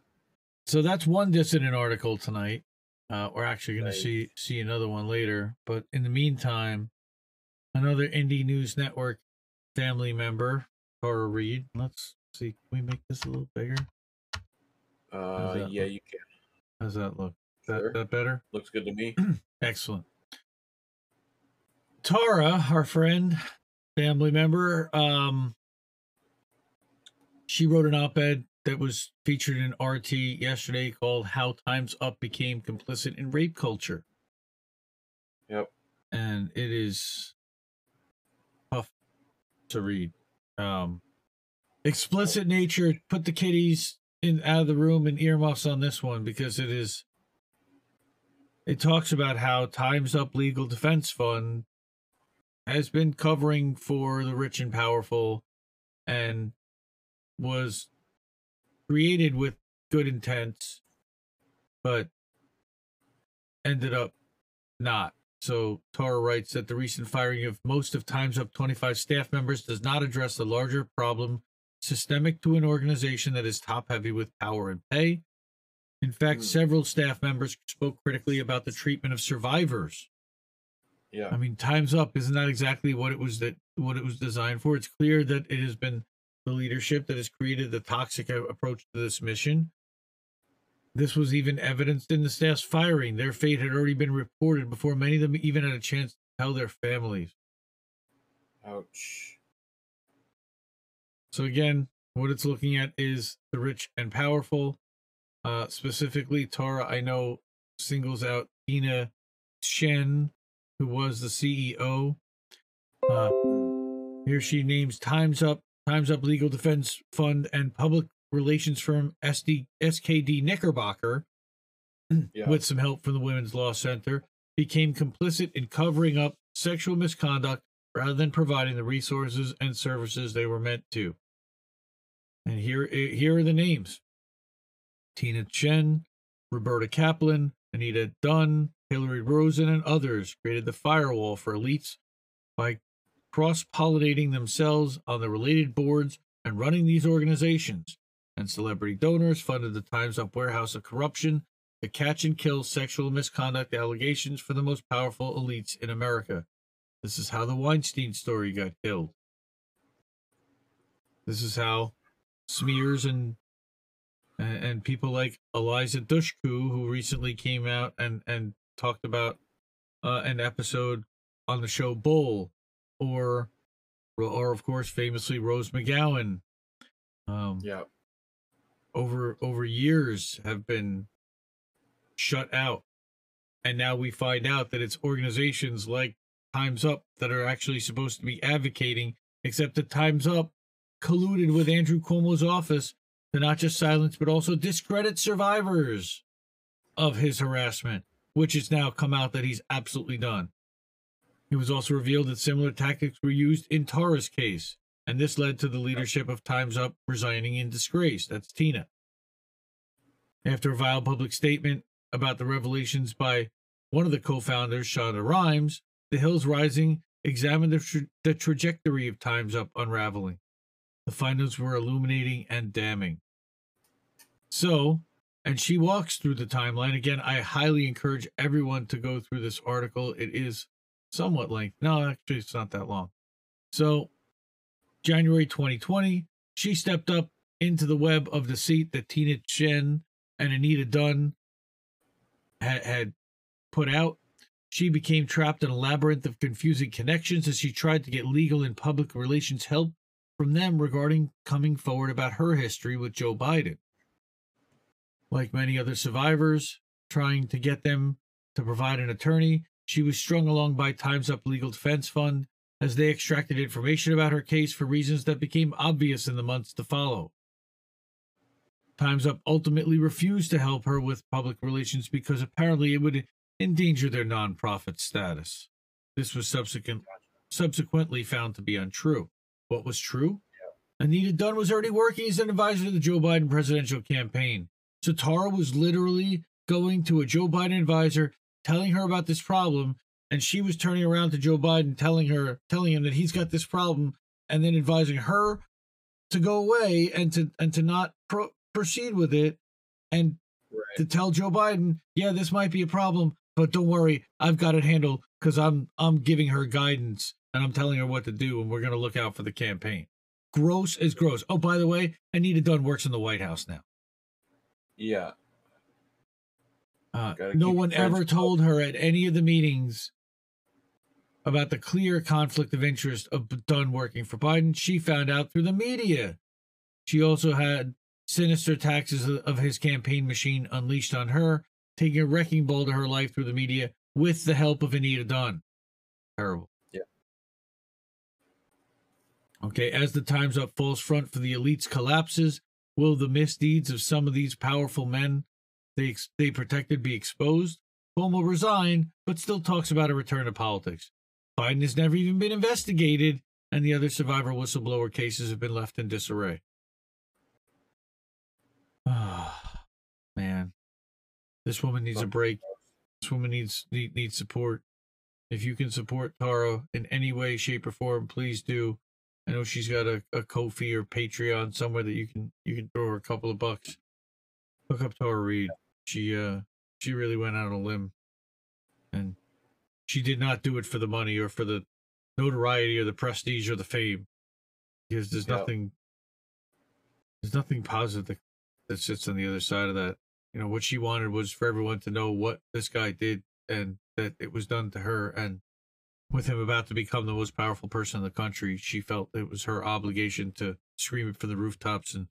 so that's one dissident article tonight. Uh we're actually gonna Nice. see see another one later. But in the meantime, another Indie News Network family member, Tara Reade. Let's see, can we make this a little bigger? uh, yeah, look? you can. How's that look? That, Sure. that better? Looks good to me. Excellent. Tara, our friend, family member, um, she wrote an op-ed that was featured in RT yesterday called "How Times Up Became Complicit in Rape Culture," Yep. and it is tough to read. Um, explicit nature. Put the kiddies in out of the room and earmuffs on this one because it is it talks about how Time's Up Legal Defense Fund has been covering for the rich and powerful and was created with good intents, but ended up not. So Tara writes that the recent firing of most of Time's Up 25 staff members does not address the larger problem systemic to an organization that is top heavy with power and pay. In fact, Hmm. several staff members spoke critically about the treatment of survivors. Yeah. I mean, time's up. Isn't that exactly what it was that what it was designed for? It's clear that it has been the leadership that has created the toxic approach to this mission. This was even evidenced in the staff's firing. Their fate had already been reported before many of them even had a chance to tell their families. Ouch. So again, what it's looking at is the rich and powerful. Uh, specifically, Tara, I know, singles out Tina Tchen, who was the CEO. Uh, here she names Times Up, Times Up Legal Defense Fund, and public relations firm SD, SKD Knickerbocker, Yeah. with some help from the Women's Law Center, became complicit in covering up sexual misconduct rather than providing the resources and services they were meant to. And here, eh, here are the names Tina Tchen, Roberta Kaplan, Anita Dunn, Hilary Rosen, and others created the firewall for elites by cross pollinating themselves on the related boards and running these organizations. And celebrity donors funded the Times Up warehouse of corruption to catch and kill sexual misconduct allegations for the most powerful elites in America. This is how the Weinstein story got killed. This is how smears and and, and people like Eliza Dushku, who recently came out and and talked about uh, an episode on the show Bull, or or of course famously Rose McGowan, um, Yeah. over over years have been shut out, and now we find out that it's organizations like Times Up that are actually supposed to be advocating, except that Times Up colluded with Andrew Cuomo's office to not just silence but also discredit survivors of his harassment, which has now come out that he's absolutely done. It was also revealed that similar tactics were used in Tara's case, and this led to the leadership of Time's Up resigning in disgrace. That's Tina. After a vile public statement about the revelations by one of the co founders, Shonda Rhimes, the Hills Rising examined the, tra- the trajectory of Time's Up unraveling. The findings were illuminating and damning. So, and she walks through the timeline. Again, I highly encourage everyone to go through this article. It is somewhat lengthy. No, actually, it's not that long. So, January 2020, she stepped up into the web of deceit that Tina Tchen and Anita Dunn had, had put out. She became trapped in a labyrinth of confusing connections as she tried to get legal and public relations help from them regarding coming forward about her history with Joe Biden. Like many other survivors, trying to get them to provide an attorney, she was strung along by Time's Up Legal Defense Fund as they extracted information about her case for reasons that became obvious in the months to follow. Time's Up ultimately refused to help her with public relations because apparently it would endanger their nonprofit status. This was subsequent, subsequently found to be untrue. What was true? Anita Dunn was already working as an advisor to the Joe Biden presidential campaign. So Tara was literally going to a Joe Biden advisor, telling her about this problem, and she was turning around to Joe Biden, telling her, telling him that he's got this problem, and then advising her to go away and to and to not pro- proceed with it, and Right. to tell Joe Biden, yeah, this might be a problem, but don't worry, I've got it handled because I'm I'm giving her guidance and I'm telling her what to do, and we're gonna look out for the campaign. Gross is gross. Oh, by the way, Anita Dunn works in the White House now. Yeah. Uh, no one ever told her at any of the meetings about the clear conflict of interest of Dunn working for Biden. She found out through the media. She also had sinister taxes of- of his campaign machine unleashed on her, taking a wrecking ball to her life through the media with the help of Anita Dunn. Terrible. Yeah. Okay, as the Times Up false front for the elites collapses, will the misdeeds of some of these powerful men they ex- they protected be exposed? Cuomo resign, but still talks about a return to politics. Biden has never even been investigated, and the other survivor whistleblower cases have been left in disarray. Ah, man, this woman needs a break. This woman needs need, needs support. If you can support Tara in any way, shape, or form, please do. I know she's got a, a Ko-fi or Patreon somewhere that you can you can throw her a couple of bucks. Hook up Tara Reade. She uh she really went out on a limb, and she did not do it for the money or for the notoriety or the prestige or the fame, because there's Yeah. nothing there's nothing positive that, that sits on the other side of that. you know what she wanted was for everyone to know what this guy did and that it was done to her and with him about to become the most powerful person in the country she felt it was her obligation to scream it from the rooftops and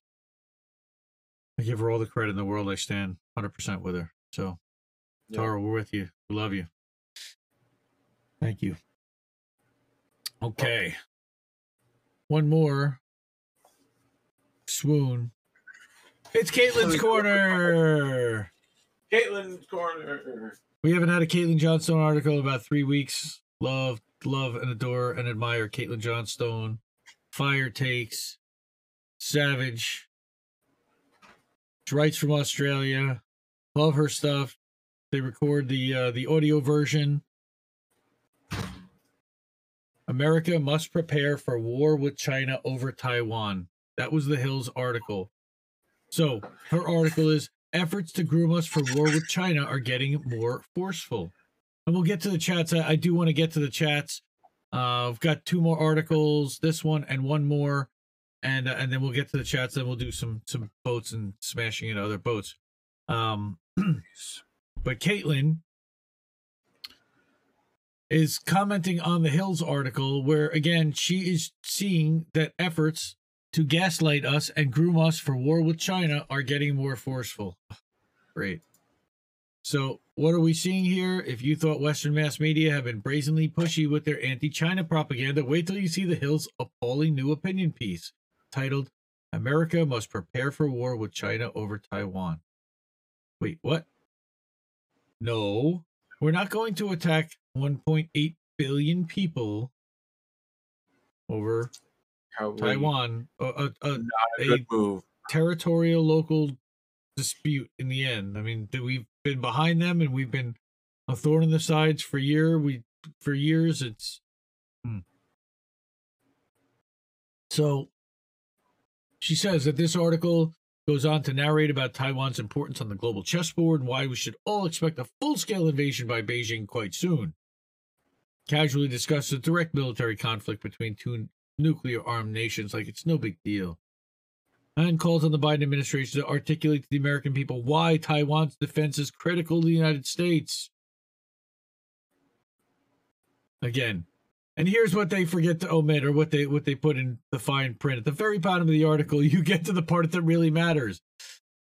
i give her all the credit in the world. I stand 100% with her. So tara we're with you. We love you. Thank you. Okay. One more. Swoon. It's caitlin's corner! Caitlin's corner. We haven't had a Caitlin Johnstone article in about three weeks. Love, love, and adore and admire Caitlin Johnstone. Fire takes. Savage. She writes from Australia. Love her stuff. They record the uh, the audio version. America must prepare for war with China over Taiwan. That was the Hills article. So her article is efforts to groom us for war with China are getting more forceful. And we'll get to the chats. I, I do want to get to the chats. Uh, I've got two more articles, this one and one more, and uh, and then we'll get to the chats. Then we'll do some some boats and smashing into other boats. Um, but Caitlin is commenting on the Hills article, where again she is seeing that efforts to gaslight us and groom us for war with China are getting more forceful. Great. So, what are we seeing here? If you thought Western mass media have been brazenly pushy with their anti China propaganda, wait till you see the Hill's appalling new opinion piece titled America Must Prepare for War with China Over Taiwan. Wait, what? No, we're not going to attack 1.8 billion people over Taiwan, a, a, a, a a good move. territorial local dispute in the end. I mean, we've been behind them and we've been a thorn in the sides for year we for years. It's hmm. so. She says that this article goes on to narrate about Taiwan's importance on the global chessboard and why we should all expect a full-scale invasion by Beijing quite soon. Casually discusses the direct military conflict between two nuclear-armed nations like it's no big deal and calls on the Biden administration to articulate to the American people why Taiwan's defense is critical to the United States. Again, and here's what they forget to omit, or what they what they put in the fine print at the very bottom of the article. You get to the part that really matters.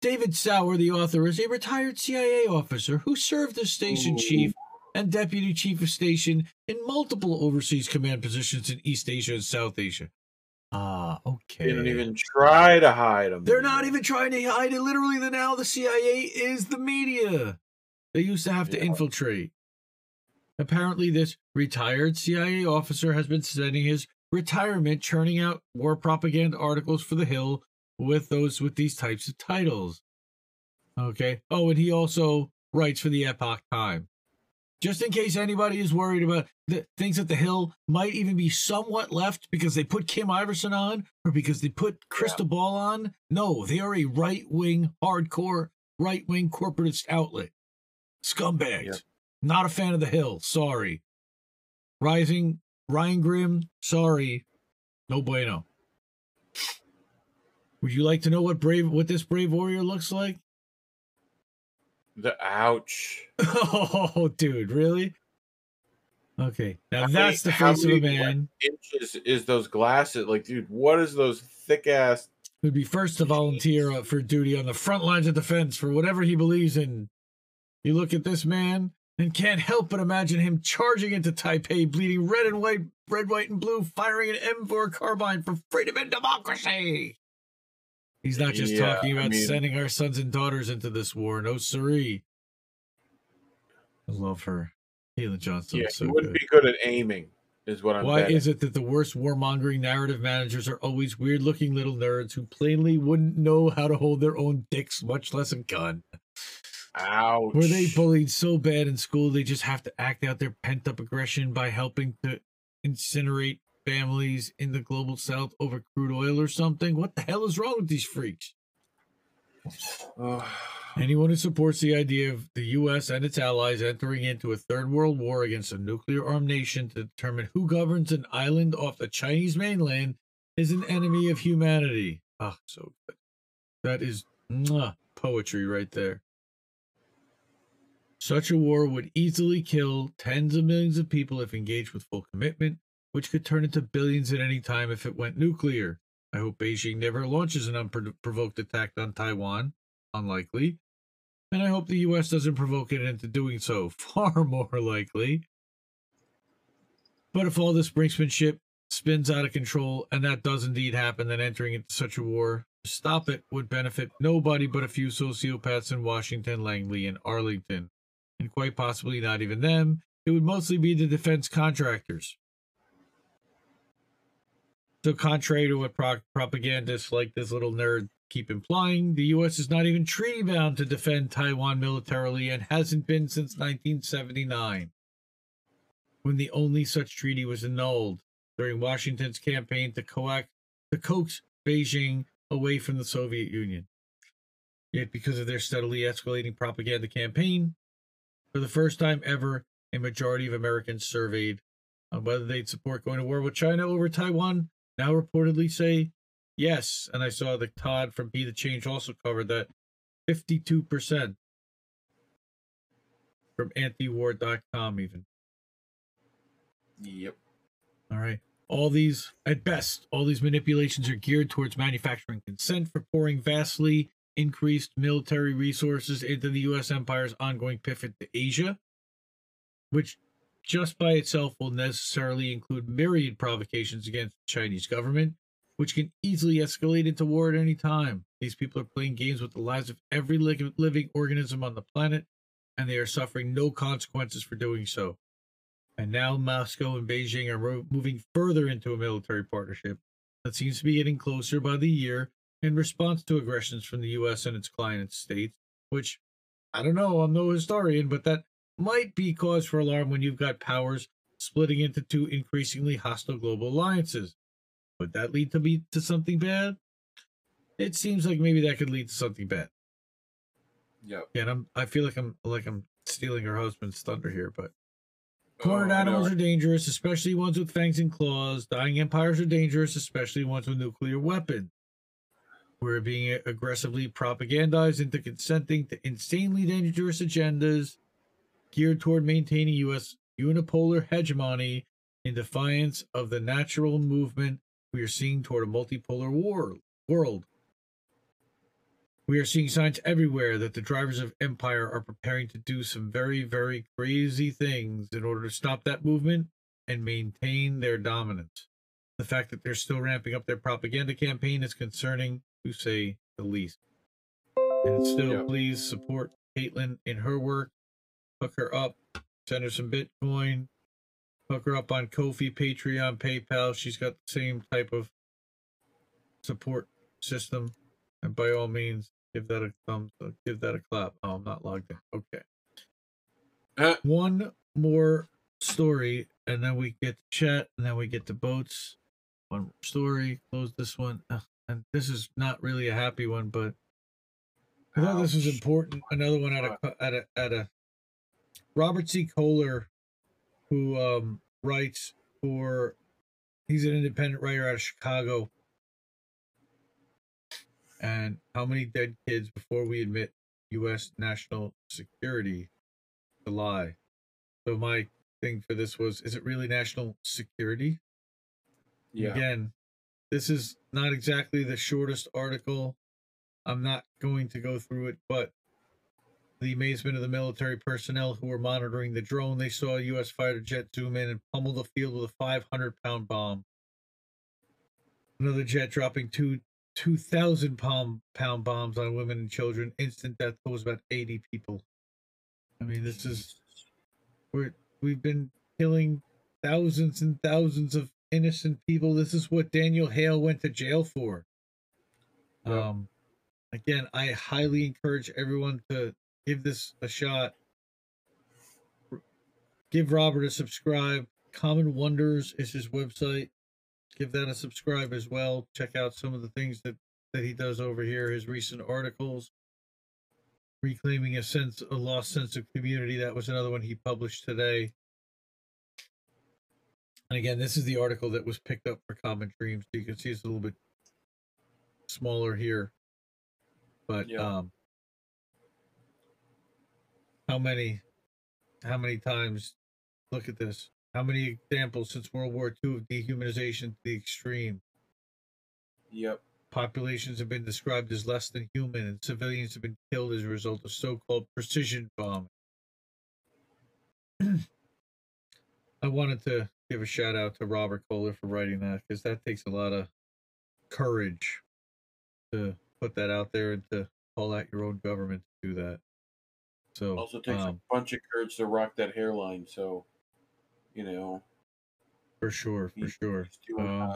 David Sauer, the author, is a retired CIA officer who served as station chief and deputy chief of station in multiple overseas command positions in East Asia and South Asia. Ah, okay. They don't even try to hide them. They're not even trying to hide it. Literally, the now the CIA is the media. They used to have to Yeah. infiltrate. Apparently, this retired CIA officer has been spending his retirement churning out war propaganda articles for the Hill with those with these types of titles. Okay. Oh, and he also writes for the Epoch Time. Just in case anybody is worried about the things that the Hill might even be somewhat left because they put Kim Iversen on or because they put Krystal Ball on. No, they are a right wing, hardcore, right wing corporatist outlet. Scumbags. Yep. Not a fan of the Hill. Sorry. Rising, Ryan Grim. Sorry. No bueno. Would you like to know what brave what this brave warrior looks like? The ouch. Oh, dude, really? Okay, now How that's many- the face of a man Inches is those glasses like, dude? What is those thick ass? who'd be first to volunteer for duty on the front lines of defense for whatever he believes in. You look at this man and can't help but imagine him charging into Taipei, bleeding red and white, red, white, and blue, firing an M4 carbine for freedom and democracy. He's not just Yeah, talking I about mean- sending our sons and daughters into this war. No, siree. I love her. Caitlin Johnstone. Yeah, so wouldn't good. be good at aiming, is what I'm. Why betting. is it that the worst warmongering narrative managers are always weird looking little nerds who plainly wouldn't know how to hold their own dicks, much less a gun? Ouch. Were they bullied so bad in school they just have to act out their pent up aggression by helping to incinerate families in the global south over crude oil or something? What the hell is wrong with these freaks? Anyone who supports the idea of the U.S. and its allies entering into a third world war against a nuclear armed nation to determine who governs an island off the Chinese mainland is an enemy of humanity. Ah, so good. That is mwah, poetry right there. Such a war would easily kill tens of millions of people if engaged with full commitment, which could turn into billions at any time if it went nuclear. I hope Beijing never launches an unprovoked attack on Taiwan. Unlikely. And I hope the US doesn't provoke it into doing so. Far more likely. But if all this brinksmanship spins out of control and that does indeed happen, then entering into such a war to stop it would benefit nobody but a few sociopaths in Washington, Langley, and Arlington. And quite possibly not even them. It would mostly be the defense contractors. So, contrary to what pro- propagandists like this little nerd keep implying, the U.S. is not even treaty bound to defend Taiwan militarily and hasn't been since 1979, when the only such treaty was annulled during Washington's campaign to, coax, to coax Beijing away from the Soviet Union. Yet, because of their steadily escalating propaganda campaign, for the first time ever, a majority of Americans surveyed on whether they'd support going to war with China over Taiwan now reportedly say yes. And I saw that Todd from Be the Change also covered that 52% from antiwar.com, even. Yep. All right. All these, at best, all these manipulations are geared towards manufacturing consent for pouring vastly increased military resources into the U.S. empire's ongoing pivot to Asia, which just by itself will necessarily include myriad provocations against the Chinese government, which can easily escalate into war at any time. These people are playing games with the lives of every living organism on the planet, and they are suffering no consequences for doing so. And now Moscow and Beijing are moving further into a military partnership that seems to be getting closer by the year in response to aggressions from the US and its client states, which I don't know, I'm no historian, but that might be cause for alarm when you've got powers splitting into two increasingly hostile global alliances. Would that lead to be to something bad? It seems like maybe that could lead to something bad. Yeah. And I'm I feel like I'm like I'm stealing her husband's thunder here, but cornered Oh, animals know. are dangerous, especially ones with fangs and claws. Dying empires are dangerous, especially ones with nuclear weapons. We're being aggressively propagandized into consenting to insanely dangerous agendas geared toward maintaining U.S. unipolar hegemony in defiance of the natural movement we are seeing toward a multipolar war, world. We are seeing signs everywhere that the drivers of empire are preparing to do some very, very crazy things in order to stop that movement and maintain their dominance. The fact that they're still ramping up their propaganda campaign is concerning, to say the least. And still, Yeah. please support Caitlin in her work. Hook her up, send her some Bitcoin, hook her up on Ko-fi, Patreon, PayPal. She's got the same type of support system. And by all means, give that a thumbs, uh, give that a clap. Oh, I'm not logged in. Okay. Uh, One more story, and then we get to chat, and then we get to boats. One more story. Close this one. And this is not really a happy one, but I thought this was important. Another one at a at a at a Robert C. Koehler, who um, writes for. He's an independent writer out of Chicago. And how many dead kids before we admit U.S. national security? The lie. So my thing for this was: Is it really national security? Yeah. Again, this is not exactly the shortest article. I'm not going to go through it, but the amazement of the military personnel who were monitoring the drone, they saw a U.S. fighter jet zoom in and pummel the field with a 500 pound bomb. Another jet dropping two 2,000 pound, pound bombs on women and children. Instant death toll was about 80 people. I mean, this is we're we've been killing thousands and thousands of innocent people. This is what Daniel Hale went to jail for. Yeah. Um, again, I highly encourage everyone to give this a shot. Give Robert a subscribe. Common Wonders is his website. Give that a subscribe as well. Check out some of the things that that he does over here. His recent articles, reclaiming a sense, a lost sense of community. That was another one he published today. And again, this is the article that was picked up for Common Dreams. You can see it's a little bit smaller here, but Yeah. um, how many how many times? Look at this. How many examples since World War II of dehumanization to the extreme? Yep. Populations have been described as less than human, and civilians have been killed as a result of so-called precision bombing. I wanted to give a shout out to Robert Koehler for writing that because that takes a lot of courage to put that out there and to call out your own government to do that. So Also takes um, a bunch of courage to rock that hairline. So, you know, for sure, for sure. Um.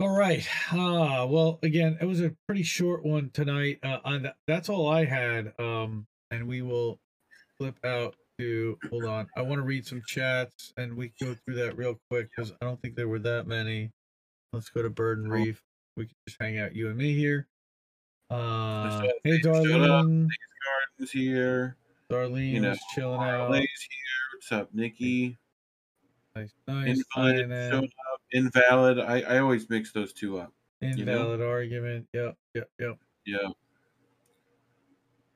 All right. Ah, well, again, it was a pretty short one tonight. Uh, on that, that's all I had. Um, and we will flip out to. Hold on, I want to read some chats, and we go through that real quick because I don't think there were that many. Let's go to Bird and. Reef. We can just hang out, you and me here. Uh, hey, shut Gardens here. Darlene you know, is chilling out. Here. What's up, Nikki? Nice, nice. Invalid showed up. Invalid. I, I always mix those two up. know? Invalid argument. Yep, yep, yep. Yeah.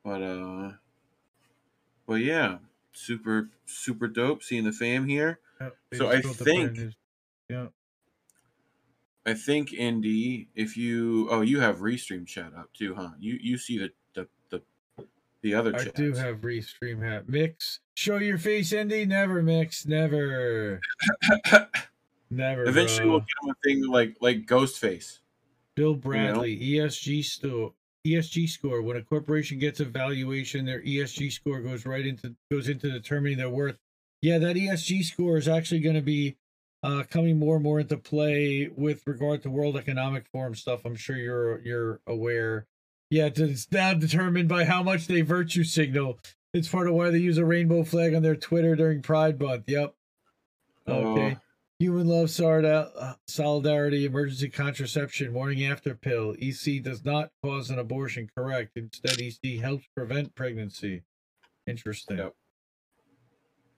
But uh but yeah, super super dope seeing the fam here. yep. So I built the brand think- Yeah. I think Indy, if you oh you have restream chat up too, huh? You you see the, the other I chats. do have restream hat. Mix. Show your face, Indy. Never mix. Never. Never. Eventually bro. we'll get him a thing like like Ghostface. Bill Bradley, ESG store. ESG score. When a corporation gets a valuation, their ESG score goes right into goes into determining their worth. Yeah, that ESG score is actually going to be uh, coming more and more into play with regard to World Economic Forum stuff. I'm sure you're you're aware. Yeah, it's now determined by how much they virtue signal. It's part of why they use a rainbow flag on their Twitter during Pride Month. Yep. Okay. Oh. Human love, solidarity, uh, solidarity, emergency contraception, morning after pill. EC does not cause an abortion, correct. Instead, EC helps prevent pregnancy. Interesting. Yep.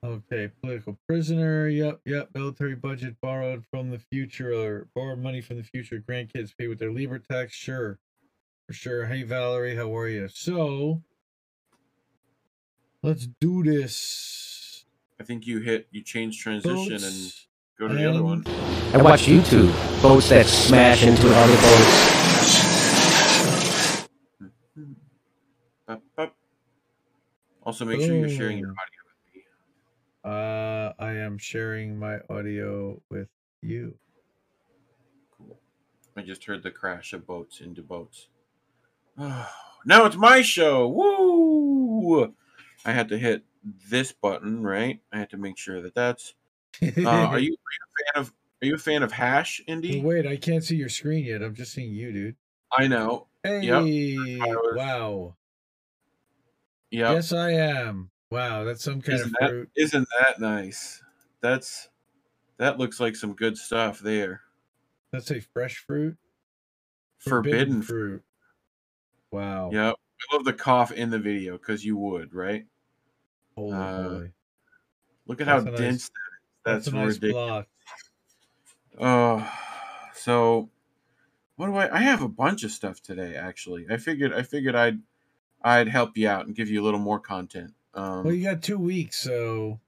Okay, political prisoner. Yep, yep. Military budget borrowed from the future or borrowed money from the future. Grandkids pay with their Libra tax. Sure. For sure. Hey, Valerie, how are you? So, let's do this. I think you hit you change transition and go to the other one. and- I watch YouTube. Boats that smash into other boats. Bup, bup. Also make sure you're sharing your audio with me. Uh, I am sharing my audio with you. Cool. I just heard the crash of boats into boats. now it's my show. Woo! I had to hit this button, right? I had to make sure that that's. Uh, are you a fan of Are you a fan of Hash, Indy? Wait, I can't see your screen yet. I'm just seeing you, dude. I know. Hey, I wow. Yeah. Yes, I am. Wow, that's some kind Isn't of that fruit. isn't that nice? That's that looks like some good stuff there. Let's say fresh fruit. Forbidden. fruit. fruit. Wow. Yep. I love the cough in the video because you would, right? Holy Uh. Look at That's how a nice- dense that is. That's, That's, nice ridiculous. Oh, so what do I? I have a bunch of stuff today. Actually, I figured I figured I'd I'd help you out and give you a little more content. Um, Well, you got two weeks, so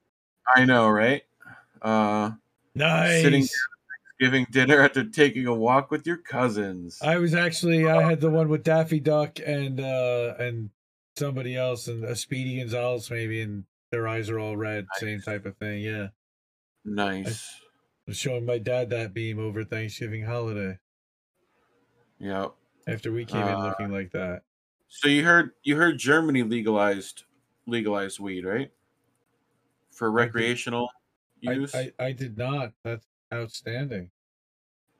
I know, right? Uh, nice. Sitting giving dinner after taking a walk with your cousins. I was actually I had the one with Daffy Duck and uh and somebody else and a Speedy Gonzales maybe and their eyes are all red, same type of thing. Yeah. nice. I was showing my dad that beam over Thanksgiving holiday Yep. after we came in Uh, looking like that. So you heard you heard Germany legalized legalized weed, right? For recreational I, use. I, I did not. That's outstanding.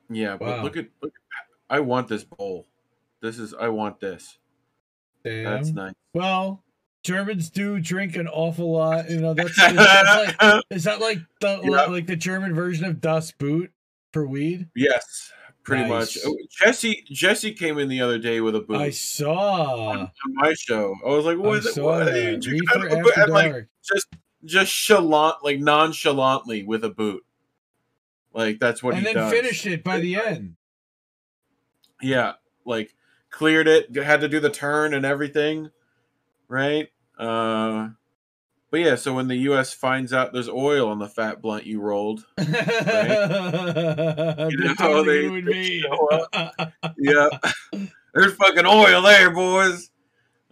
yeah, but look at look. At, I want this bowl. This is I want this. Damn. That's nice. Well, Germans do drink an awful lot. You know, that's, that's like is that like the Yeah. like the German version of Das Boot for weed? yes, pretty Nice. much. Oh, Jesse Jesse came in the other day with a booth I saw. on my show. I was like, I "What is saw What that. you drinking?" Reefer after and, like, dark. just just chalant like nonchalantly with a boot. Like that's what and he then does. finished it by the end. Yeah, like cleared it, had to do the turn and everything, right? Uh but yeah, so when the U.S. finds out there's oil on the fat blunt you rolled, you know, know, they- they yeah, there's fucking oil there, boys.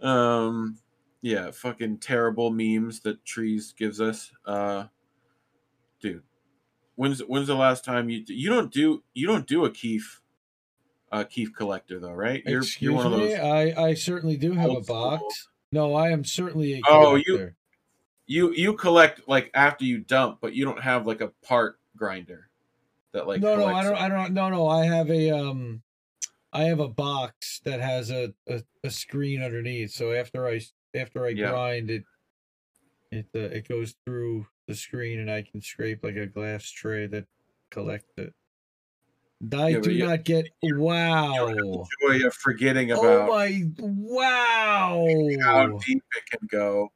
Um, yeah, fucking terrible memes that trees gives us. Uh, dude, when's when's the last time you you don't do you don't do a Keef, uh, Keef collector though, right? You're Excuse you're one of me. those. I I certainly do have a old school- box. No, I am certainly a Oh, you- collector. You you collect like after you dump, but you don't have like a part grinder that like. no, no, I don't. it. I don't. No, no. I have a um, I have a box that has a a, a screen underneath. So after I after I Yeah. grind it, it uh, it goes through the screen, and I can scrape like a glass tray that collects it. I Yeah, do you- not get. Wow. Joy of forgetting about. Oh about my! Wow. how deep it can go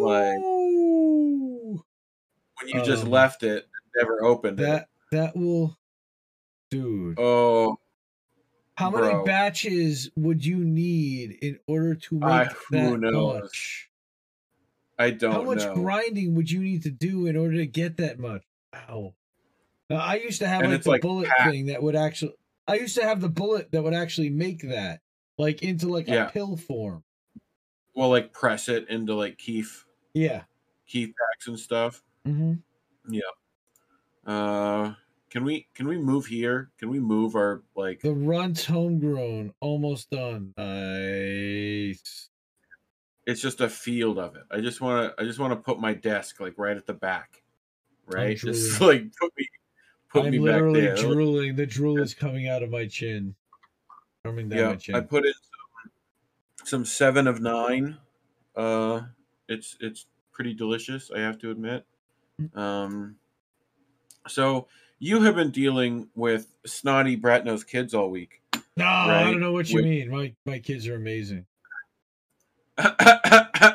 like- Ooh. when you just Um, left it, and never opened that it. that will, dude. Oh, How many batches would you need in order to make I- that who knows? much? I don't How much know. grinding would you need to do in order to get that much? Wow. Now, I used to have And like the like bullet packed. thing that would actually. I used to have the bullet that would actually make that, like into like Yeah. a pill form. Well, like press it into like Keef Yeah. Keef packs and stuff. Mm-hmm. Yeah. Uh, can we can we move here? Can we move our like? The runt's homegrown, almost done. Nice. It's just a field of it. I just want to. I just want to put my desk like right at the back, right? Just like put me put I'm me back literally there. drooling. The drool is coming out of my chin. Coming down my Yeah, chin. I put in some, some seven of nine. Uh, it's it's pretty delicious, I have to admit. Mm. Um, so you have been dealing with snotty brat nosed kids all week. no, I don't know what you mean. My my kids are amazing.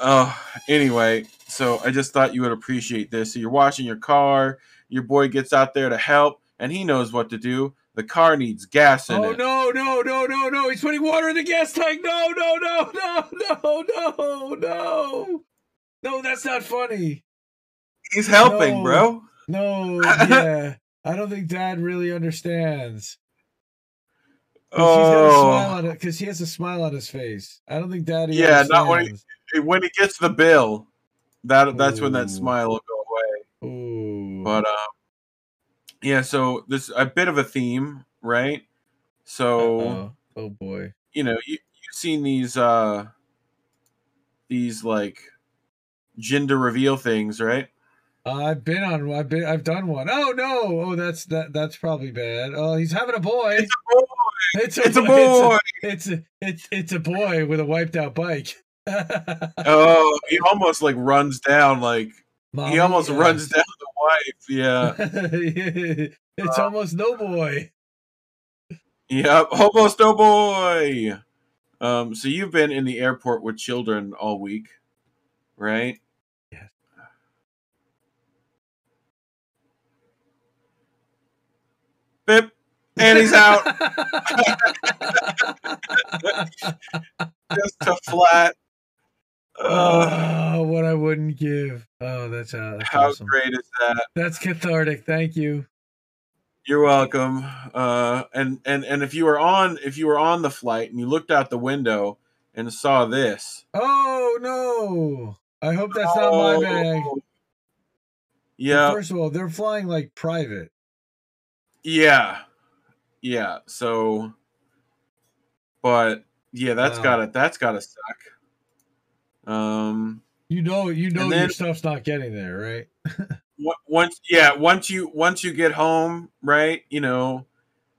oh, anyway, so I just thought you would appreciate this. So you're washing your car, your boy gets out there to help, and he knows what to do. The car needs gas in Oh it. Oh no, no, no, no, no! He's putting water in the gas tank. No, no, no, no, no, no, no! No, that's not funny. He's helping, No. bro. No, yeah, I don't think Dad really understands. Because he's got a smile Oh. Because he has a smile on his face. I don't think Daddy. Yeah, not when he- when he gets the bill, that that's when that smile will go away. Ooh. But um, yeah. So this a bit of a theme, right? So Uh-oh. oh boy. you know you you've seen these uh these like gender reveal things, right? I've been on. I've been. I've done one. Oh no! Oh, that's that. That's probably bad. Oh, he's having a boy. It's a boy. It's It's a boy. It's a. It's it's a boy with a wiped out bike. Oh, he almost like runs down like Mommy, he almost uh, runs down the wife. Yeah. it's almost no boy. Yep, almost no boy. Um, so you've been in the airport with children all week, right? Yes. Bip, and he's out just to flat. Uh, oh, what I wouldn't give. Oh, that's, uh, that's how awesome. great is that? That's cathartic. Thank you. You're welcome. Uh, and and and if you were on if you were on the flight and you looked out the window and saw this, Oh no! I hope that's not my bag. Oh, But Yeah, First of all, they're flying like private. Yeah. Yeah. So but yeah, that's Wow. gotta that's gotta suck. Um You know, you know And your stuff's not getting there, right? once yeah, once you once you get home, right, you know,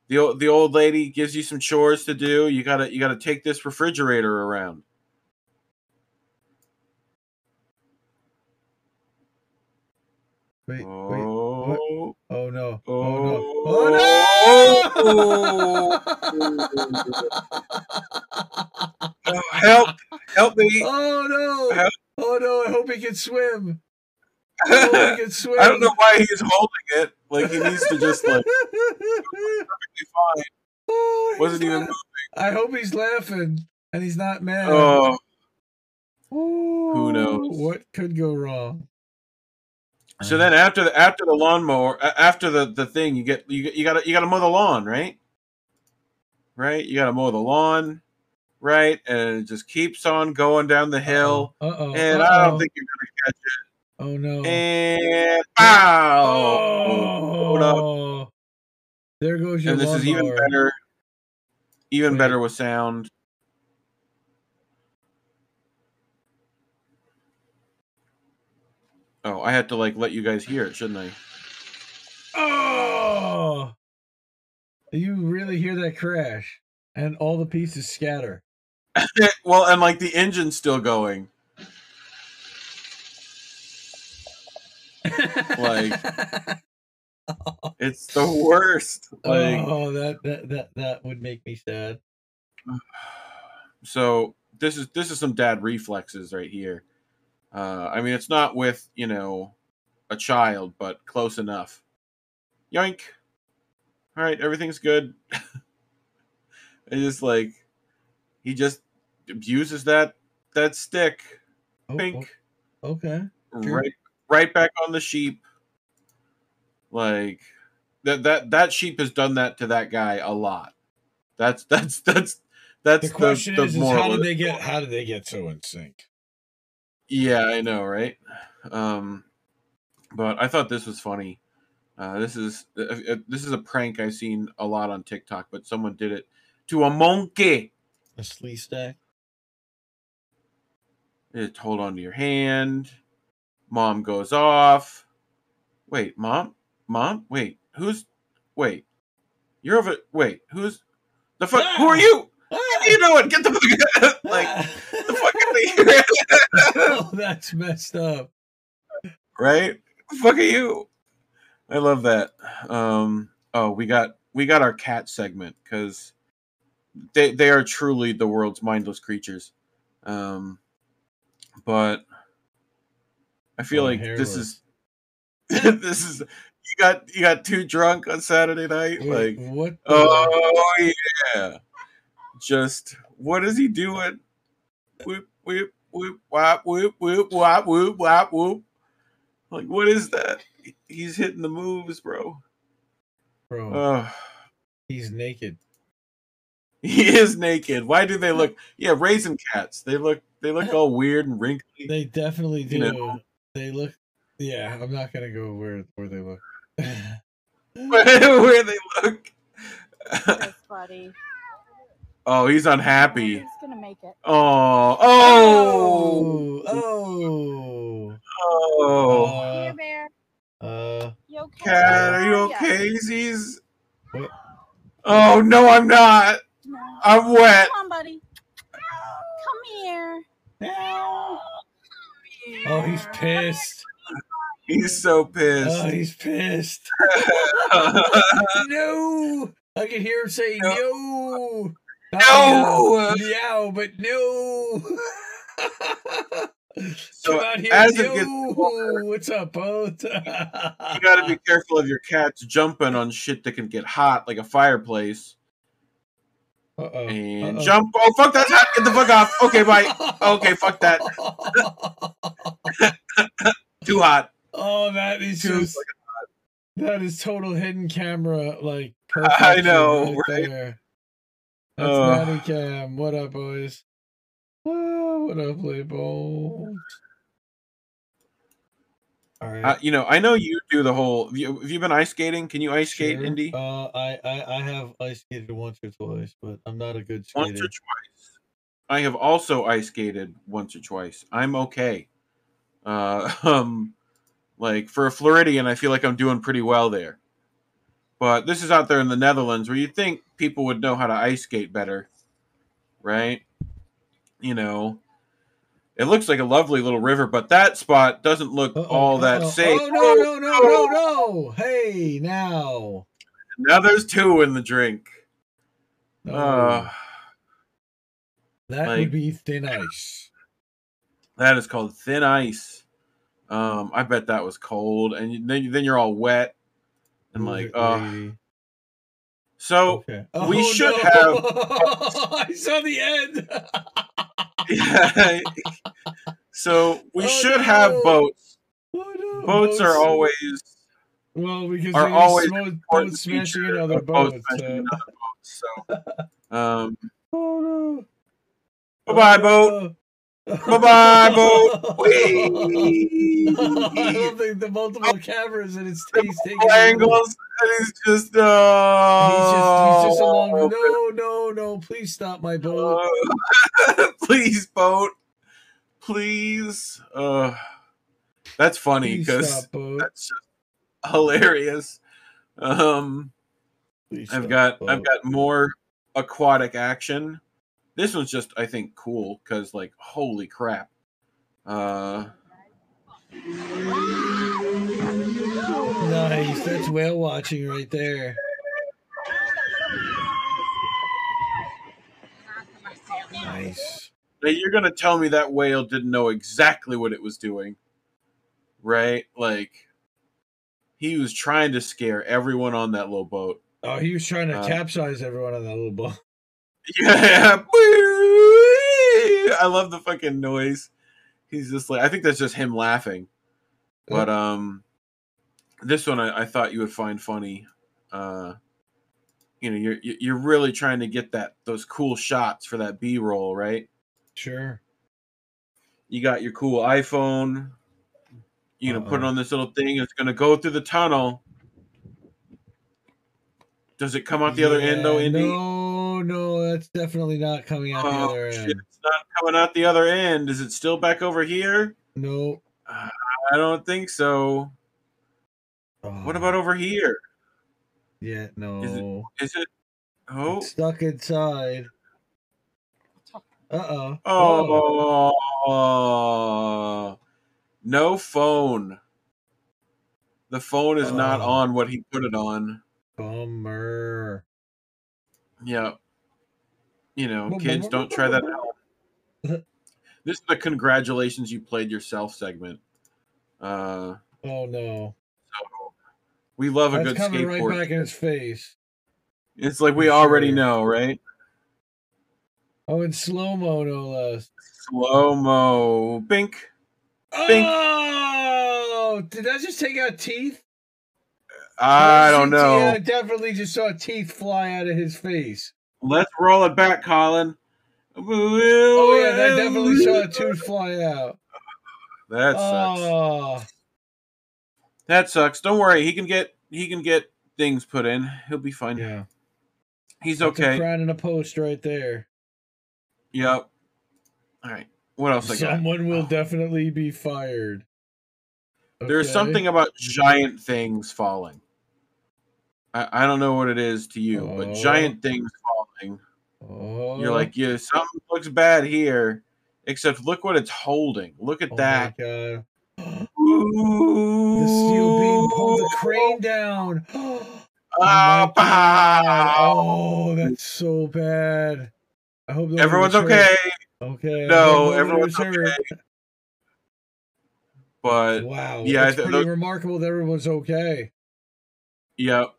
the old the old lady gives you some chores to do. You gotta you gotta take this refrigerator around. Wait, wait. Oh, Oh no! oh, Oh no! Oh Oh, help! Help me! Oh no! Help. Oh no! I hope he can swim. I hope he can swim. I don't know why he's holding it. Like he needs to just like be fine. Oh, Wasn't even laugh- I hope he's laughing and he's not mad. Oh, Ooh. Who knows? What could go wrong? So then after the after the lawnmower after the the thing you get you you got to you got to mow the lawn right right you got to mow the lawn right and it just keeps on going down the hill Uh oh. and I don't think you're gonna catch it. Oh no. and up. Oh. There goes your and this is even better even Wait. better with sound oh I had to like let you guys hear it shouldn't I Oh. You really hear that crash and all the pieces scatter. well and like the engine's still going Like- it's the worst like oh, that, that that that would make me sad. so this is this is some dad reflexes right here uh i mean it's not with you know a child but close enough. Yoink. All right everything's good. It's just like he just abuses that that stick. Oh, pink. oh, okay. Sure. right right back on the sheep. Like that that that sheep has done that to that guy a lot. That's that's that's that's The question the, is, is how did they get how did they get so in sync? Yeah, I know, right? Um, but I thought this was funny. Uh, this is uh, uh, this is a prank I've seen a lot on TikTok, but someone did it to a monkey. A slee stack. Just hold on to your hand. Mom goes off. Wait, mom, mom. Wait, who's? Wait, you're over. Wait, who's? The fuck? Who are you? What are you doing? Get the fuck! like the fuck out of here! oh, that's messed up. right? Fuck are you? I love that. Um, oh, we got we got our cat segment because they they are truly the world's mindless creatures. Um, but I feel Oh, like this is this is you got you got too drunk on Saturday night, Wait, like what? oh yeah, just what is he doing? Whoop whoop whoop whop whoop whoop whop whoop whop whoop. Like what is that? He's hitting the moves, bro. bro, Oh, he's naked. he is naked. Why do they look? Yeah, raisin cats. They look they look all weird and wrinkly. They definitely do. You know. They look. Yeah, I'm not gonna go where where they look. Where they look. Yes, buddy. Oh, he's unhappy. He's gonna make it. Oh, oh, oh, oh. oh. Here, bear. Uh, You okay? Cat, are you okay? Z's? Oh no, I'm not. No. I'm wet. Come on, buddy. Come here. Come here. oh, he's pissed. He's so pissed. Oh, he's pissed. no, I can hear him say No. no. No. meow, meow, but no. So, Come out here, as it gets colder- What's up, Bo? you gotta be careful of your cats jumping on shit that can get hot, like a fireplace. Uh-oh. And Uh-oh. jump. Oh fuck, that's hot. Get the fuck off. Okay, bye. Okay, fuck that. Too hot. Oh, that is Too just that is total hidden camera like perfect. I know, right? There. That's. Natty Cam. What up, boys? Oh, what up, balls? All right. Uh, you know, I know you do the whole. Have you, have you been ice skating? Can you ice skate, Sure. Indy? Uh, I, I I have ice skated once or twice, but I'm not a good skater. Once or twice. I have also ice skated once or twice. I'm okay. Uh, um, like for a Floridian, I feel like I'm doing pretty well there. But this is out there in the Netherlands where you think people would know how to ice skate better, right? You know, it looks like a lovely little river, but that spot doesn't look Uh-oh, all that uh-oh. safe. Oh no no no no no! Hey now. Now there's two in the drink. No. Uh, that like- would be thin ice. That is called thin ice. Um, I bet that was cold, and then then you're all wet and Move like, oh. lady. So Okay. we should have. I saw the end. yeah. So we Oh, should have boats. Oh, no. Boats are always well because are they're always important boats smashing feature in other of boats boats. smashing uh, in other. So, um, oh no! bye bye boat. Bye bye boat. Whee! I love the, the multiple cameras and it's he's taking Multiple angles, and he's just uh, He's just he's just along. No, no, no! Please stop my boat. uh, please boat, please. Uh, that's funny because that's just hilarious. Um, Please I've got boat. I've got more aquatic action. This one's just I think cool because like holy crap. Uh, Nice. That's whale watching right there. Nice. now you're gonna tell me that whale didn't know exactly what it was doing, right? Like he was trying to scare everyone on that little boat. Oh, he was trying to Uh, capsize everyone on that little boat. Yeah. I love the fucking noise. He's just like I think that's just him laughing. But um this one I, I thought you would find funny. Uh you know, you're you're really trying to get that those cool shots for that B roll, right? Sure. You got your cool iPhone. You know, put it on this little thing. It's gonna go through the tunnel. Does it come out the other end though, Indy? No, no, that's definitely not coming out the Oh, other shit, end. it's not coming out the other end. Is it still back over here? No. I don't think so. What about over here? Yeah, no. Is it? Oh, It's stuck inside. Uh oh. oh, no phone. The phone is not Oh. on what he put it on. Bummer. Yeah. You know, kids, don't try that out. This is the congratulations you played yourself segment. Uh, Oh no. so we love a That's good coming right skateboard. back in his face. It's like we For already know, right? Oh, in slow mo, no less. Slow mo, bink. Bink. Oh, did that just take out teeth? I don't know. Yeah, I definitely just saw teeth fly out of his face. Let's roll it back, Colin. Oh yeah, that definitely saw a tooth fly out. That sucks. Oh, That sucks. Don't worry. He can get he can get things put in. He'll be fine. yeah. He's That's okay. crown and a post right there. Yep. All right. What else I got? Someone will Oh. definitely be fired. There's Okay. something about giant things falling. I, I don't know what it is to you, Oh. but giant oh. things falling. Oh, You're like, yeah, something looks bad here. Except look what it's holding. Look at oh that. My God. Ooh. The steel beam pulled the crane down. oh Ah, pow. Oh, that's so bad. I hope Everyone's okay, Okay. No, everyone's hurt. but Wow. Yeah, it's pretty those- remarkable that everyone's okay. yep,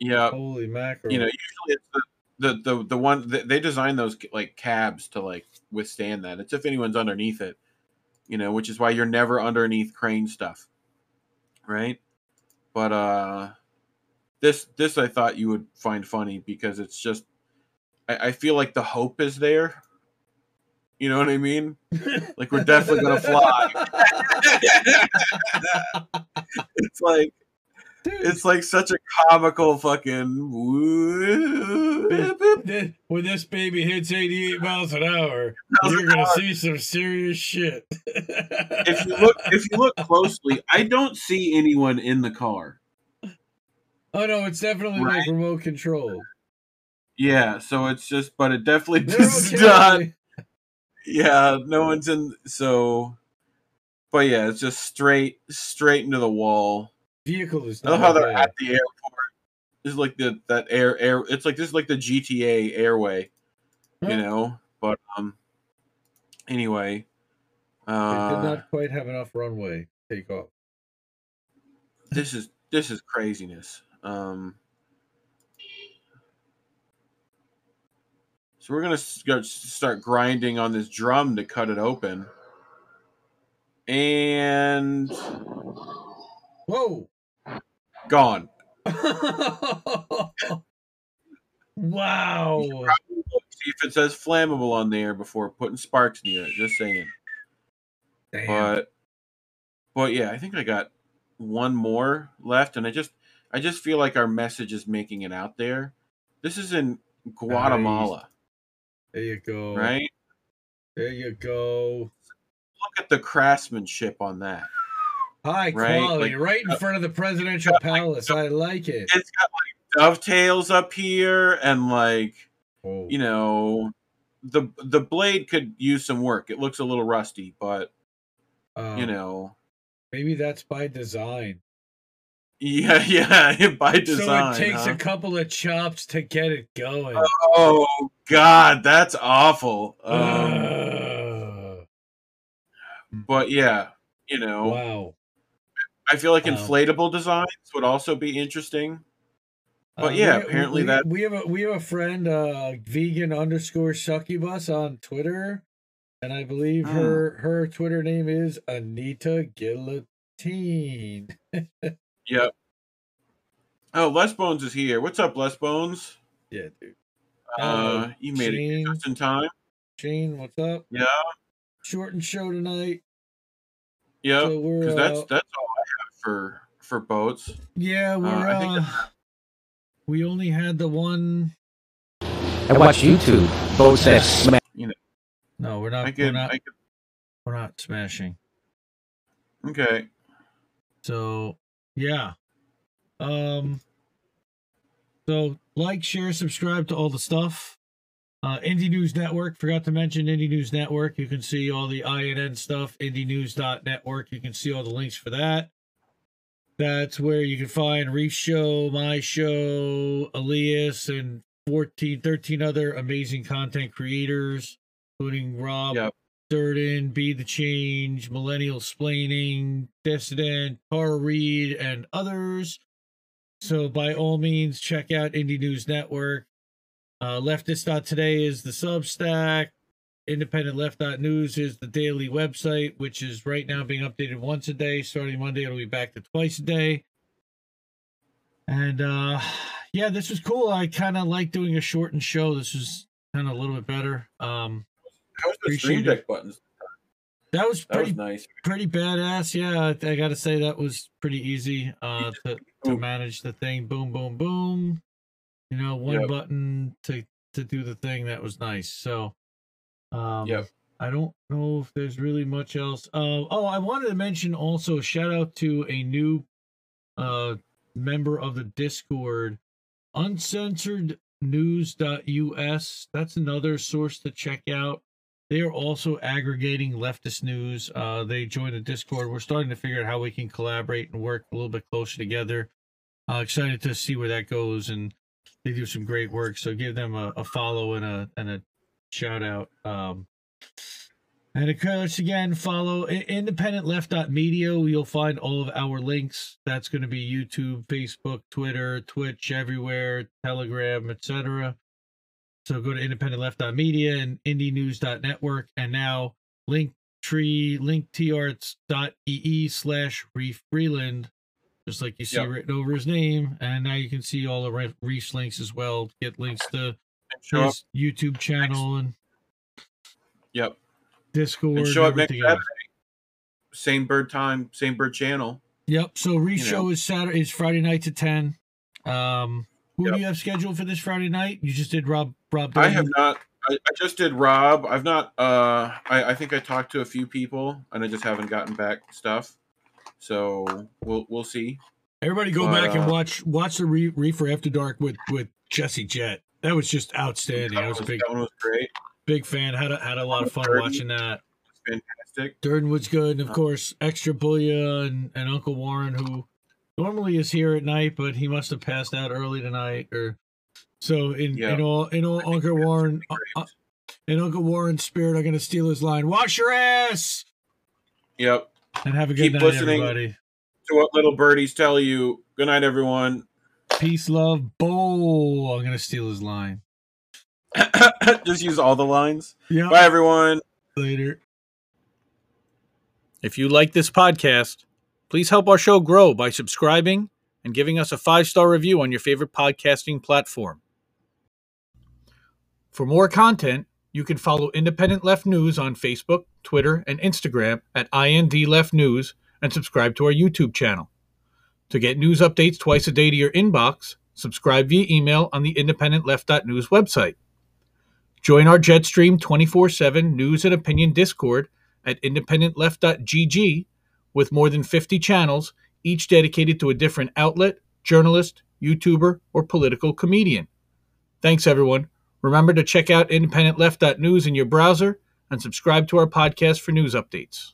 yep. Holy mackerel. You know, usually it's the the the, the one they design those like cabs to like withstand that. It's if anyone's underneath it, you know, which is why you're never underneath crane stuff, right? But uh, this this I thought you would find funny because it's just I, I feel like the hope is there. You know what I mean? Like we're definitely gonna fly. it's like it's like such a comical fucking. When this baby hits 88 miles an hour, you're gonna see some serious shit. if you look if you look closely, I don't see anyone in the car. oh no, it's definitely like remote control. Yeah, so it's just, but it definitely does okay. not. Yeah, no one's in. So, but yeah, it's just straight straight into the wall. Vehicle is I love not how they're at the airport. This is like the that air air. It's like this is like the GTA airway, you know. But um, anyway, uh, They did not quite have enough runway to take off. this is this is craziness. Um, so we're gonna go start grinding on this drum to cut it open. and Whoa. Gone. wow. See if it says flammable on there before putting sparks near it. Just saying. Damn. But but yeah, I think I got one more left, and I just I just feel like our message is making it out there. This is in Guatemala, there you go. right? There you go. Look at the craftsmanship on that. High Right, quality, like- right in front of the presidential palace. I like it. It's got like dovetails up here, and like Oh. you know, the the blade could use some work. It looks a little rusty, but Um, you know, maybe that's by design. yeah, yeah, by design. so it takes huh? a couple of chops to get it going. Oh God, that's awful. Um, but yeah, you know, wow. I feel like Wow. inflatable designs would also be interesting. But Uh, yeah, we- apparently we, that- we have a we have a friend, uh, vegan underscore succubus on Twitter, and I believe Hmm. her her Twitter name is Anita Guillotine. Yep. Oh, Les Bones is here. What's up, Les Bones? Yeah, dude. Uh, you made it just in time. Shane, what's up? Yeah. Short and show tonight. So Because that's uh, that's all for for boats. yeah we're I think uh, we only had the one. I watch YouTube. Boats that smash. No, we're not. I we're not. Could. We're not smashing. Okay. So yeah. Um so like, share, subscribe to all the stuff. Uh Indie News Network, forgot to mention Indie News Network. You can see all the INN stuff, indienews.network. You can see all the links for that. That's where you can find Reef Show, My Show, Elias, and 14, 13 other amazing content creators, including Rob Yep. Durden, Be the Change, Millennial Splaining, Dissident, Tara Reade, and others. So by all means, check out Indie News Network. Uh, Leftist.today is the Substack. Independent Left.news is the daily website, which is right now being updated once a day. Starting Monday, it'll be back to twice a day. And uh yeah, this was cool. I kind of like doing a shortened show. This was kind of a little bit better. Um How was the Stream. Deck buttons? that was That pretty was nice. pretty badass. Yeah, I, I got to say that was pretty easy uh, to to manage the thing. Boom, boom, boom. You know, one Yep. button to to do the thing. That was nice. So, um, Yep. I don't know if there's really much else. Uh, oh, I wanted to mention also shout out to a new uh member of the Discord, uncensored news.us. That's another source to check out. They are also aggregating leftist news. Uh, they joined the Discord. We're starting to figure out how we can collaborate and work a little bit closer together. Uh, excited to see where that goes, and they do some great work. So give them a, a follow and a and a shout out. Um, and of course, again, follow independentleft.media. You'll find all of our links. That's going to be YouTube, Facebook, Twitter, Twitch, everywhere, Telegram, etc. So go to independentleft.media and indienews.network and now linktree linktr.ee slash Reef Freeland, just like you see Yep. written over his name. And now you can see all the Re- Reef's links as well. Get links to Up. his YouTube channel and Yep. Discord. And show up next else. Saturday. Same bird time, same bird channel. Yep. So Reef You show know. is Saturday is Friday night at ten. Um who Yep. do you have scheduled for this Friday night? You just did Rob Rob I have not. I, I just did Rob. I've not. Uh, I, I think I talked to a few people, and I just haven't gotten back stuff. So we'll we'll see. Everybody go But, back and uh, watch watch the Re- Reefer After Dark with with Jesse Jet. That was just outstanding. I was a big was great. big fan. Had a, had a lot of fun Durden. watching that. Fantastic. Durden was good, and of Uh, course, Extra Booyah and, and Uncle Warren, who normally is here at night, but he must have passed out early tonight. Or so in Yeah. in all in all Uncle Warren uh, uh, in Uncle Warren's spirit, I'm gonna steal his line. Wash your ass Yep. and have a good Keep night, listening. everybody. To what little birdies tell you. Good night, everyone. Peace, love, bowl. I'm gonna steal his line. just use all the lines. Yeah. Bye, everyone. Later. If you like this podcast, please help our show grow by subscribing and giving us a five star review on your favorite podcasting platform. For more content, you can follow Independent Left News on Facebook, Twitter, and Instagram at IND Left News and subscribe to our YouTube channel. To get news updates twice a day to your inbox, subscribe via email on the independentleft.news website. Join our Jetstream 24 7 news and opinion Discord at independentleft.gg with more than 50 channels, each dedicated to a different outlet, journalist, YouTuber, or political comedian. Thanks, everyone. Remember to check out independentleft.news in your browser and subscribe to our podcast for news updates.